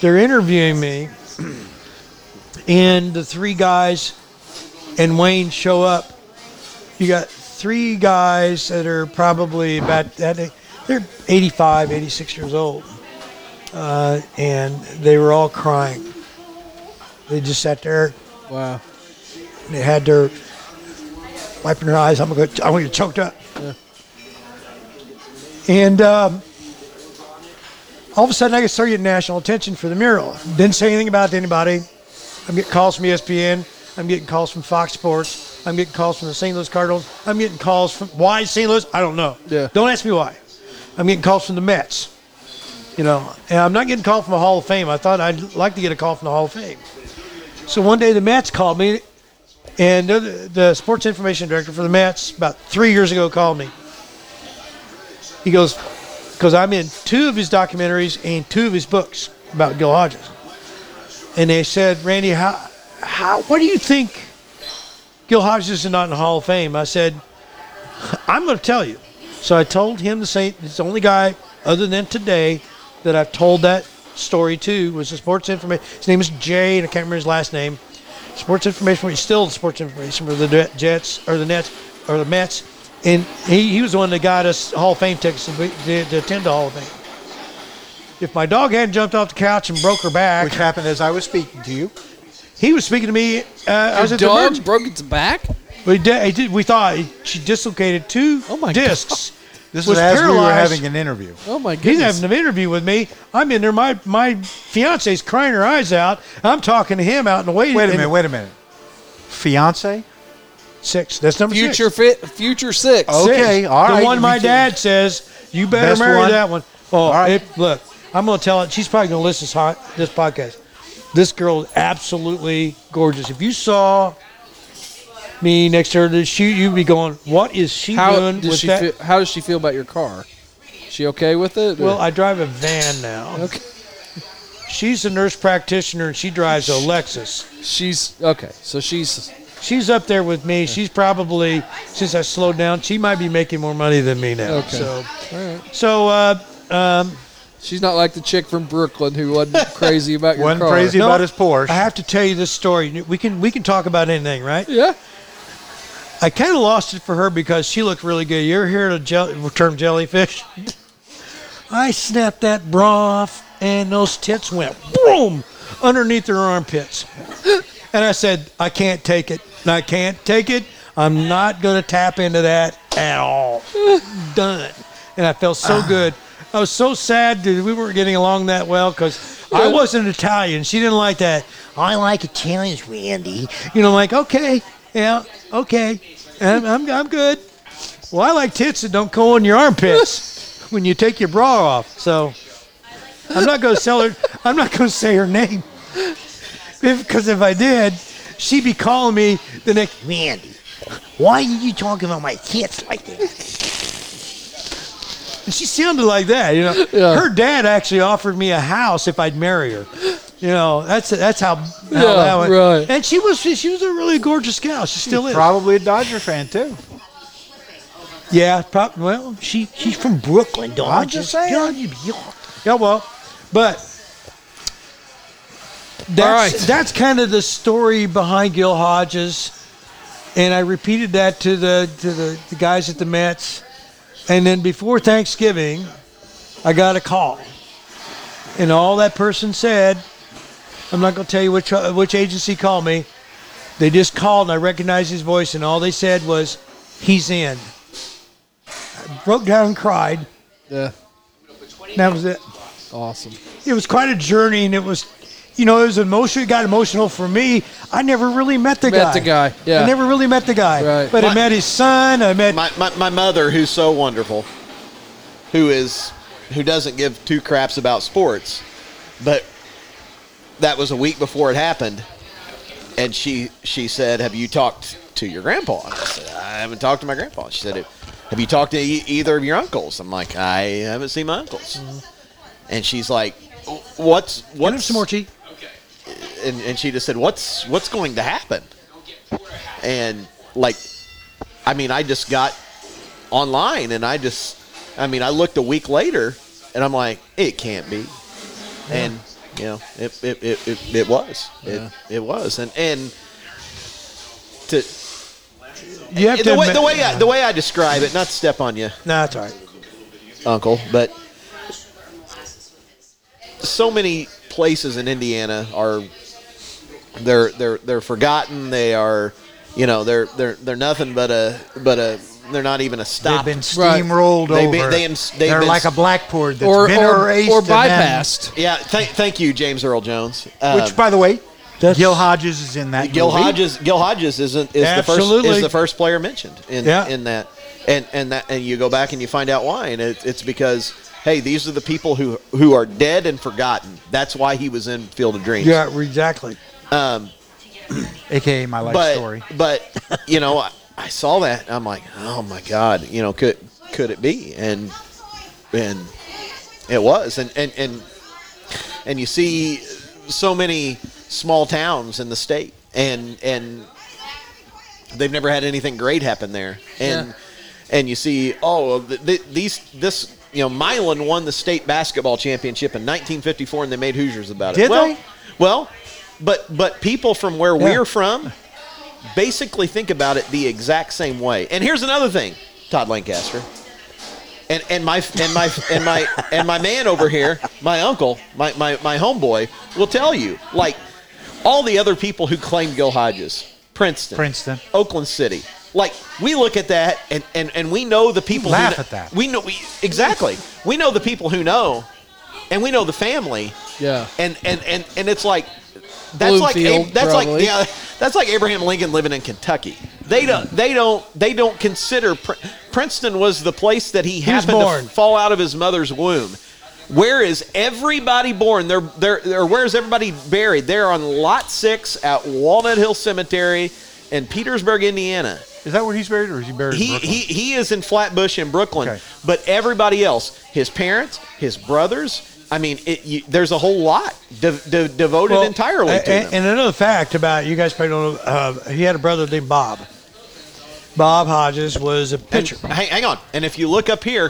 they're interviewing me, and the three guys and Wayne show up. You got three guys that are probably about that. They're 85, 86 years old, uh, and they were all crying. They just sat there. Wow. And they had their wiping their eyes. I'm gonna go. I'm gonna get choked up. Yeah. And um, all of a sudden, I get started getting national attention for the mural. Didn't say anything about it to anybody. I'm getting calls from ESPN. I'm getting calls from Fox Sports. I'm getting calls from the St. Louis Cardinals. I'm getting calls from why St. Louis? I don't know. Yeah. Don't ask me why. I'm getting calls from the Mets. You know, and I'm not getting called from the Hall of Fame. I thought I'd like to get a call from the Hall of Fame. So one day the Mets called me, and the, the sports information director for the Mets about three years ago called me. He goes, because I'm in two of his documentaries and two of his books about Gil Hodges. And they said, Randy, how, how, what do you think Gil Hodges is not in the Hall of Fame? I said, I'm going to tell you. So I told him the same. It's the only guy other than today that I've told that story to was the sports information. His name is Jay, and I can't remember his last name. Sports information. He's still sports information for the Jets or the Nets or the Mets, and he, he was the one that got us Hall of Fame tickets to, to, to attend the Hall of Fame. If my dog hadn't jumped off the couch and broke her back, Which happened as I was speaking to you. He was speaking to me. Uh, I was Your at the dog emergency- broke its back. We did, did. We thought she dislocated two Oh my discs. This Was is as we were having an interview. Oh my goodness! He's having an interview with me. I'm in there. My my fiance's crying her eyes out. I'm talking to him out in the waiting. Wait a minute, wait a minute. Fiance? Six. That's number future six. fit, future six. Oh. Six. Okay, all the one my can- dad says you better Best marry one? that one. Oh, All right. it, look, I'm gonna tell it. She's probably gonna listen to this hot- this podcast. This girl is absolutely gorgeous. If you saw me next to her to shoot, you'd be going, "What is she How doing does with she that?" feel, How does she feel about your car? She okay with it? or- Well, I drive a van now. okay. She's a nurse practitioner and she drives a Lexus. She's okay. So she's She's up there with me. She's probably since I slowed down, she might be making more money than me now. Okay. So, all right. so uh, um, She's not like the chick from Brooklyn who wasn't crazy about your Wasn't car. crazy No, about his Porsche. I have to tell you this story. We can we can talk about anything, right? Yeah. I kind of lost it for her because she looked really good. You ever hear the jell- term jellyfish? I snapped that bra off, and those tits went boom underneath her armpits. And I said, I can't take it. I can't take it. I'm not going to tap into that at all. Done. And I felt so ah. good. I was so sad that we weren't getting along that well because I wasn't Italian. She didn't like that. I like Italians, Randy. You know, like, okay, yeah, okay. I'm, I'm, I'm good. Well, I like tits that don't go in your armpits when you take your bra off. So I'm not going to sell her. I'm not going to say her name because if I did, she'd be calling me the next. Randy, why are you talking about my tits like that? And she sounded like that, you know. Yeah. Her dad actually offered me a house if I'd marry her. You know, that's that's how, how Yeah, that went. right. And she was she was a really gorgeous gal. She still is. Probably a Dodger fan too. Yeah, prob- well, she she's from Brooklyn, dog. I'm just saying. Yeah, well, but that's right. that's kind of the story behind Gil Hodges, and I repeated that to the to the, the guys at the Mets, and then before Thanksgiving, I got a call, and all that person said, I'm not going to tell you which uh, which agency called me. They just called, and I recognized his voice, and all they said was, "He's in." I broke down and cried. Yeah. That was it Awesome. it was quite a journey, and it was, you know, it was emotional. It got emotional for me. I never really met the Met guy. the guy, yeah. I never really met the guy. Right. But I met his son. I met. my, my, my mother, who's so wonderful, who is who doesn't give two craps about sports, but that was a week before it happened, and she she said, "Have you talked to your grandpa?" And I said, "I haven't talked to my grandpa." She said, "Have you talked to e- either of your uncles?" I'm like, "I haven't seen my uncles," and she's like, "What's what's some more tea. Uh, and, and she just said, "What's what's going to happen?" And like, I mean, I just got online, and I just, I mean, I looked a week later, and I'm like, it can't be, and you know, it it, it, it, it was, it, it was, and and to You have to the way admit- the way I, the way I describe it, not to step on you, Nah, that's all right. Uncle, but so many places in Indiana are they're they're they're forgotten. They are, you know, they're they're they're nothing but a but a they're not even a stop. They've been steamrolled They've over. been- they, they've they're been like a blackboard that's Or been or, erased or and then- bypassed. yeah, thank thank you, James Earl Jones. Uh, which, by the way, That's- Gil Hodges is in that. Gil movie. Hodges Gil Hodges isn't is the first is the first player mentioned in Yeah. in that and and that and you go back and you find out why and it, it's because hey these are the people who who are dead and forgotten that's why he was in Field of Dreams Yeah, exactly. um aka my life but story. but you know I, saw that and I'm like oh my god you know could could it be and and it was and and and and you see so many small towns in the state and and they've never had anything great happen there and Yeah. and you see oh th- th- these this you know Milan won the state basketball championship in 1954 and they made Hoosiers about it Did well they? well but but people from where Yeah. we're from basically think about it the exact same way and here's another thing Todd Lancaster and and my and my and my and my man over here, my uncle, my my my homeboy, will tell you like all the other people who claim Gil Hodges, Princeton, Princeton. Oakland City. Like we look at that and, and, and we know the people who laugh kn- at that. We know we exactly. We know the people who know, and we know the family. Yeah. And and and, and it's like that's like Ab- that's probably. like yeah that's like Abraham Lincoln living in Kentucky. They don't they don't they don't consider Pr- Princeton was the place that he, was happened to fall out of his mother's womb. Where is everybody born? They're, they're, or where is everybody buried? They're on Lot 6 at Walnut Hill Cemetery in Petersburg, Indiana. Is that where he's buried, or is he buried He, he, he is in Flatbush in Brooklyn. Okay. But everybody else, his parents, his brothers, I mean, it, you, there's a whole lot de- de- devoted Well, entirely to and, them. and another fact about you guys probably don't know, uh, he had a brother named Bob. Bob Hodges was a And pitcher. hang, hang on. And if you look up here,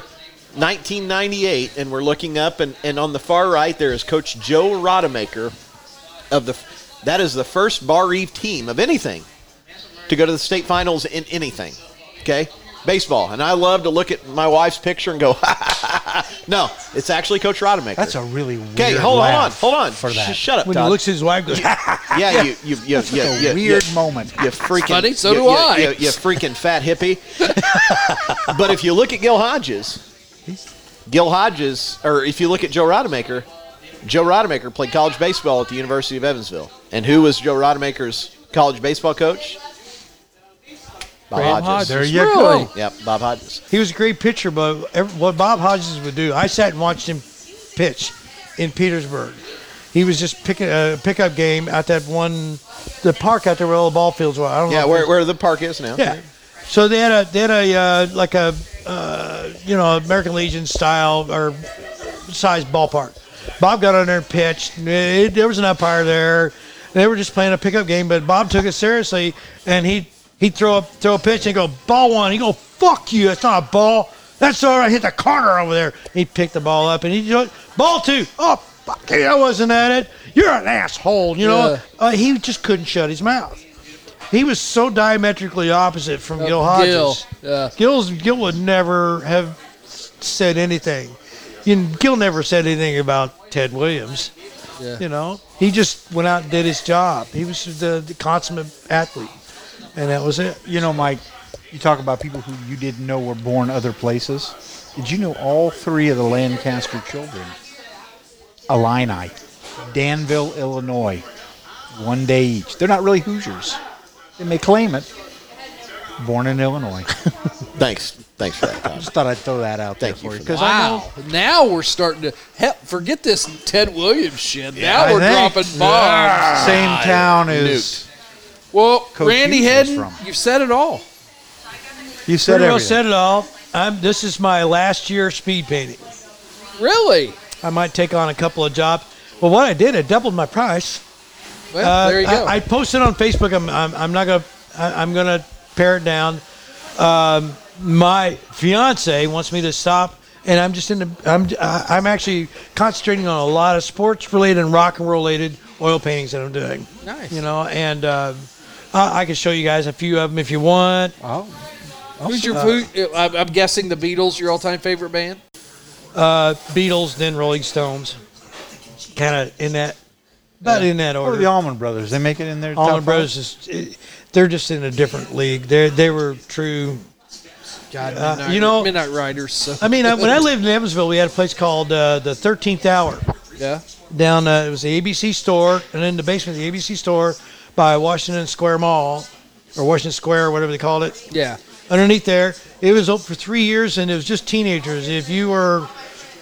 1998, and we're looking up, and, and on the far right there is Coach Joe Rodemaker of the. That is the first Barr-Reeve team of anything to go to the state finals in anything. Okay, baseball, and I love to look at my wife's picture and go, no, it's actually Coach Rodemaker. That's a really weird. okay. Hold on, hold on, hold on. for that. Sh- shut up, when he looks at his wife, goes, yeah, you, you, you, you, a you, weird you, moment. you freaking funny, so you, do you, I. You, you freaking fat hippie. but if you look at Gil Hodges, Gil Hodges, or if you look at Joe Rodemaker, Joe Rodemaker played college baseball at the University of Evansville. And who was Joe Rodemaker's college baseball coach? Bob Bob Hodges. Hodges. There you Really? go. Yep, Bob Hodges. he was a great pitcher, but ev- what Bob Hodges would do, I sat and watched him pitch in Petersburg. He was just picking a pickup game at that one, the park out there where all the ball fields were. I don't know. Yeah, if where, where the park is now. Yeah. So they had a they had a uh, like a uh, you know American Legion style or size ballpark. Bob got on there and pitched. Eh, There was an umpire there. They were just playing a pickup game, but Bob took it seriously and he he'd throw a throw a pitch and go ball one. He go fuck you. That's not a ball. That's all right. Hit the corner over there. He picked the ball up and he go ball two. Oh fuck you. I wasn't at it. You're an asshole. You know. Yeah. Uh, he just couldn't shut his mouth. He was so diametrically opposite from Gil Hodges. Gil, yeah. Gil's Gil would never have said anything. You Gil never said anything about Ted Williams. Yeah. You know, he just went out and did his job. He was the, the consummate athlete, and that was it. You know, Mike, you talk about people who you didn't know were born other places. Did you know all three of the Lancaster children? Illini, Danville, Illinois, one day each. They're not really Hoosiers. They may claim it. Born in Illinois. Thanks. Thanks for that, Todd. Just thought I'd throw that out Thank you for you for because Wow. Now we're starting to hell, forget this Ted Williams shit. now I we're think. dropping bombs. same town as Well, Coach Randy Hughes Hedden, from. you've said it all. you said Pretty well said it all. I'm, this is my last year speed painting. Really? I might take on a couple of jobs. Well, what I did, I doubled my price. Well, Uh, there you go. I, I posted on Facebook. I'm, I'm, I'm not gonna. I, I'm gonna pare it down. Um, my fiance wants me to stop, and I'm just in the. I'm uh, I'm actually concentrating on a lot of sports related and rock and roll related oil paintings that I'm doing. Nice. You know, and uh, I, I can show you guys a few of them if you want. Oh, Who's your food? I'm I'm guessing the Beatles, your all-time favorite band. Uh, Beatles, then Rolling Stones, kind of in that. About in that or order. the Allman Brothers. They make it in there. Allman Brothers is they're just in a different league. They they were true. God, Uh, Midnight, you know- Midnight Riders. So. I mean, I, when I lived in Evansville, we had a place called uh, the Thirteenth Hour yeah. down. Uh, it was the ABC store, and in the basement of the ABC store by Washington Square Mall, or Washington Square, or whatever they called it. Yeah. Underneath there, it was open for three years, and it was just teenagers. If you were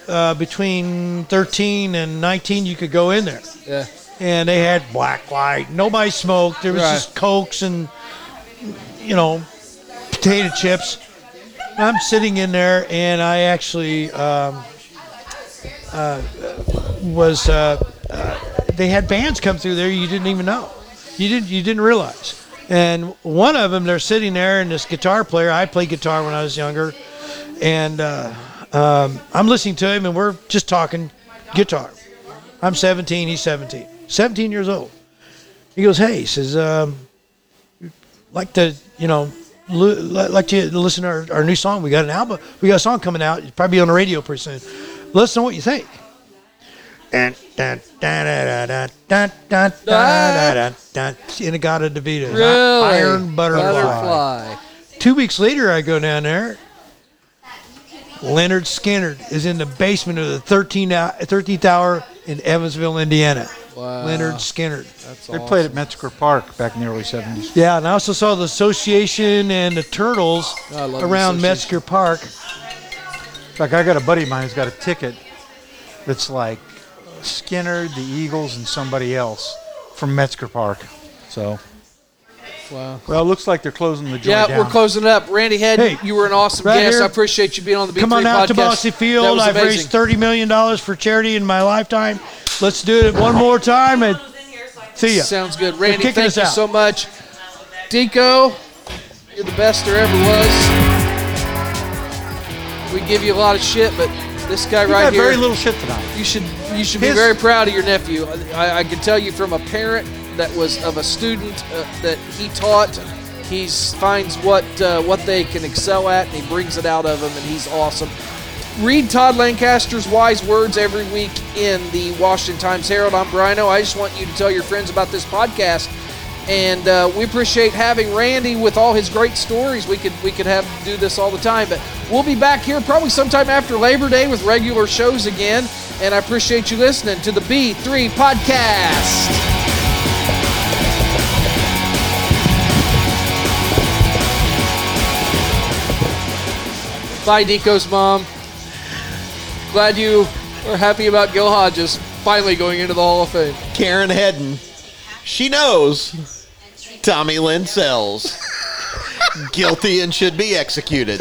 uh, between 13 and 19, you could go in there. Yeah. and they had black light. Nobody smoked. There was Right. just cokes and you know potato chips. I'm sitting in there, and I actually um, uh, was. Uh, uh, they had bands come through there you didn't even know. You didn't. You didn't realize. And one of them, they're sitting there, and this guitar player. I played guitar when I was younger, and uh, um, I'm listening to him, and we're just talking guitar. I'm 17, he's 17. 17 years old. He goes, hey, he says, um, like to, you know, li- li- like to listen to our, our new song. We got an album, we got a song coming out. It's probably on the radio pretty soon. Let us know what you think. Dun, Inagata DeVito. Really? Iron butterfly. butterfly. Two weeks later, I go down there. Lynyrd Skynyrd is in the basement of the 13th 13th hour in Evansville, Indiana. Wow. Lynyrd Skynyrd. That's they awesome. played at Mesker Park back in the early 70s. Yeah, and I also saw the Association and the Turtles oh, around Mesker Park. In fact, I got a buddy of mine who's got a ticket that's like Skinner, the Eagles, and somebody else from Mesker Park. So, Wow. well, it looks like they're closing the joint Yeah, down. we're closing it up. Randy Head, Hey, you were an awesome right guest. here. I appreciate you being on the B3 Come on out to podcast. Bosse Field. I've raised $30 million for charity in my lifetime. Let's do it one more time and see ya. Sounds good. Randy, thank you out. so much. Deco, you're the best there ever was. We give you a lot of shit, but this guy You right got here, very little shit tonight. you should you should be very proud of your nephew. I, I can tell you from a parent that was of a student uh, that he taught. He finds what uh, what they can excel at, and he brings it out of them, and he's awesome. Read Todd Lancaster's wise words every week in the Washington Times Herald. I'm Brino. I just want you to tell your friends about this podcast, and uh, we appreciate having Randy with all his great stories. We could we could have do this all the time, but we'll be back here probably sometime after Labor Day with regular shows again. And I appreciate you listening to the B3 podcast. Bye, Deco's mom. Glad you are happy about Gil Hodges finally going into the Hall of Fame. Karen Hedden. She knows Tommy Lynn Sells. Guilty and should be executed.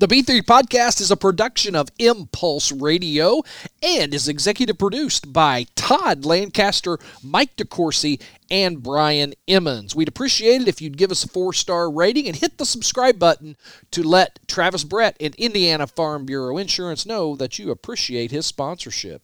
The B3 podcast is a production of Impulse Radio and is executive produced by Todd Lancaster, Mike DeCourcy, and Brian Emmons. We'd appreciate it if you'd give us a four star rating and hit the subscribe button to let Travis Brett and Indiana Farm Bureau Insurance know that you appreciate his sponsorship.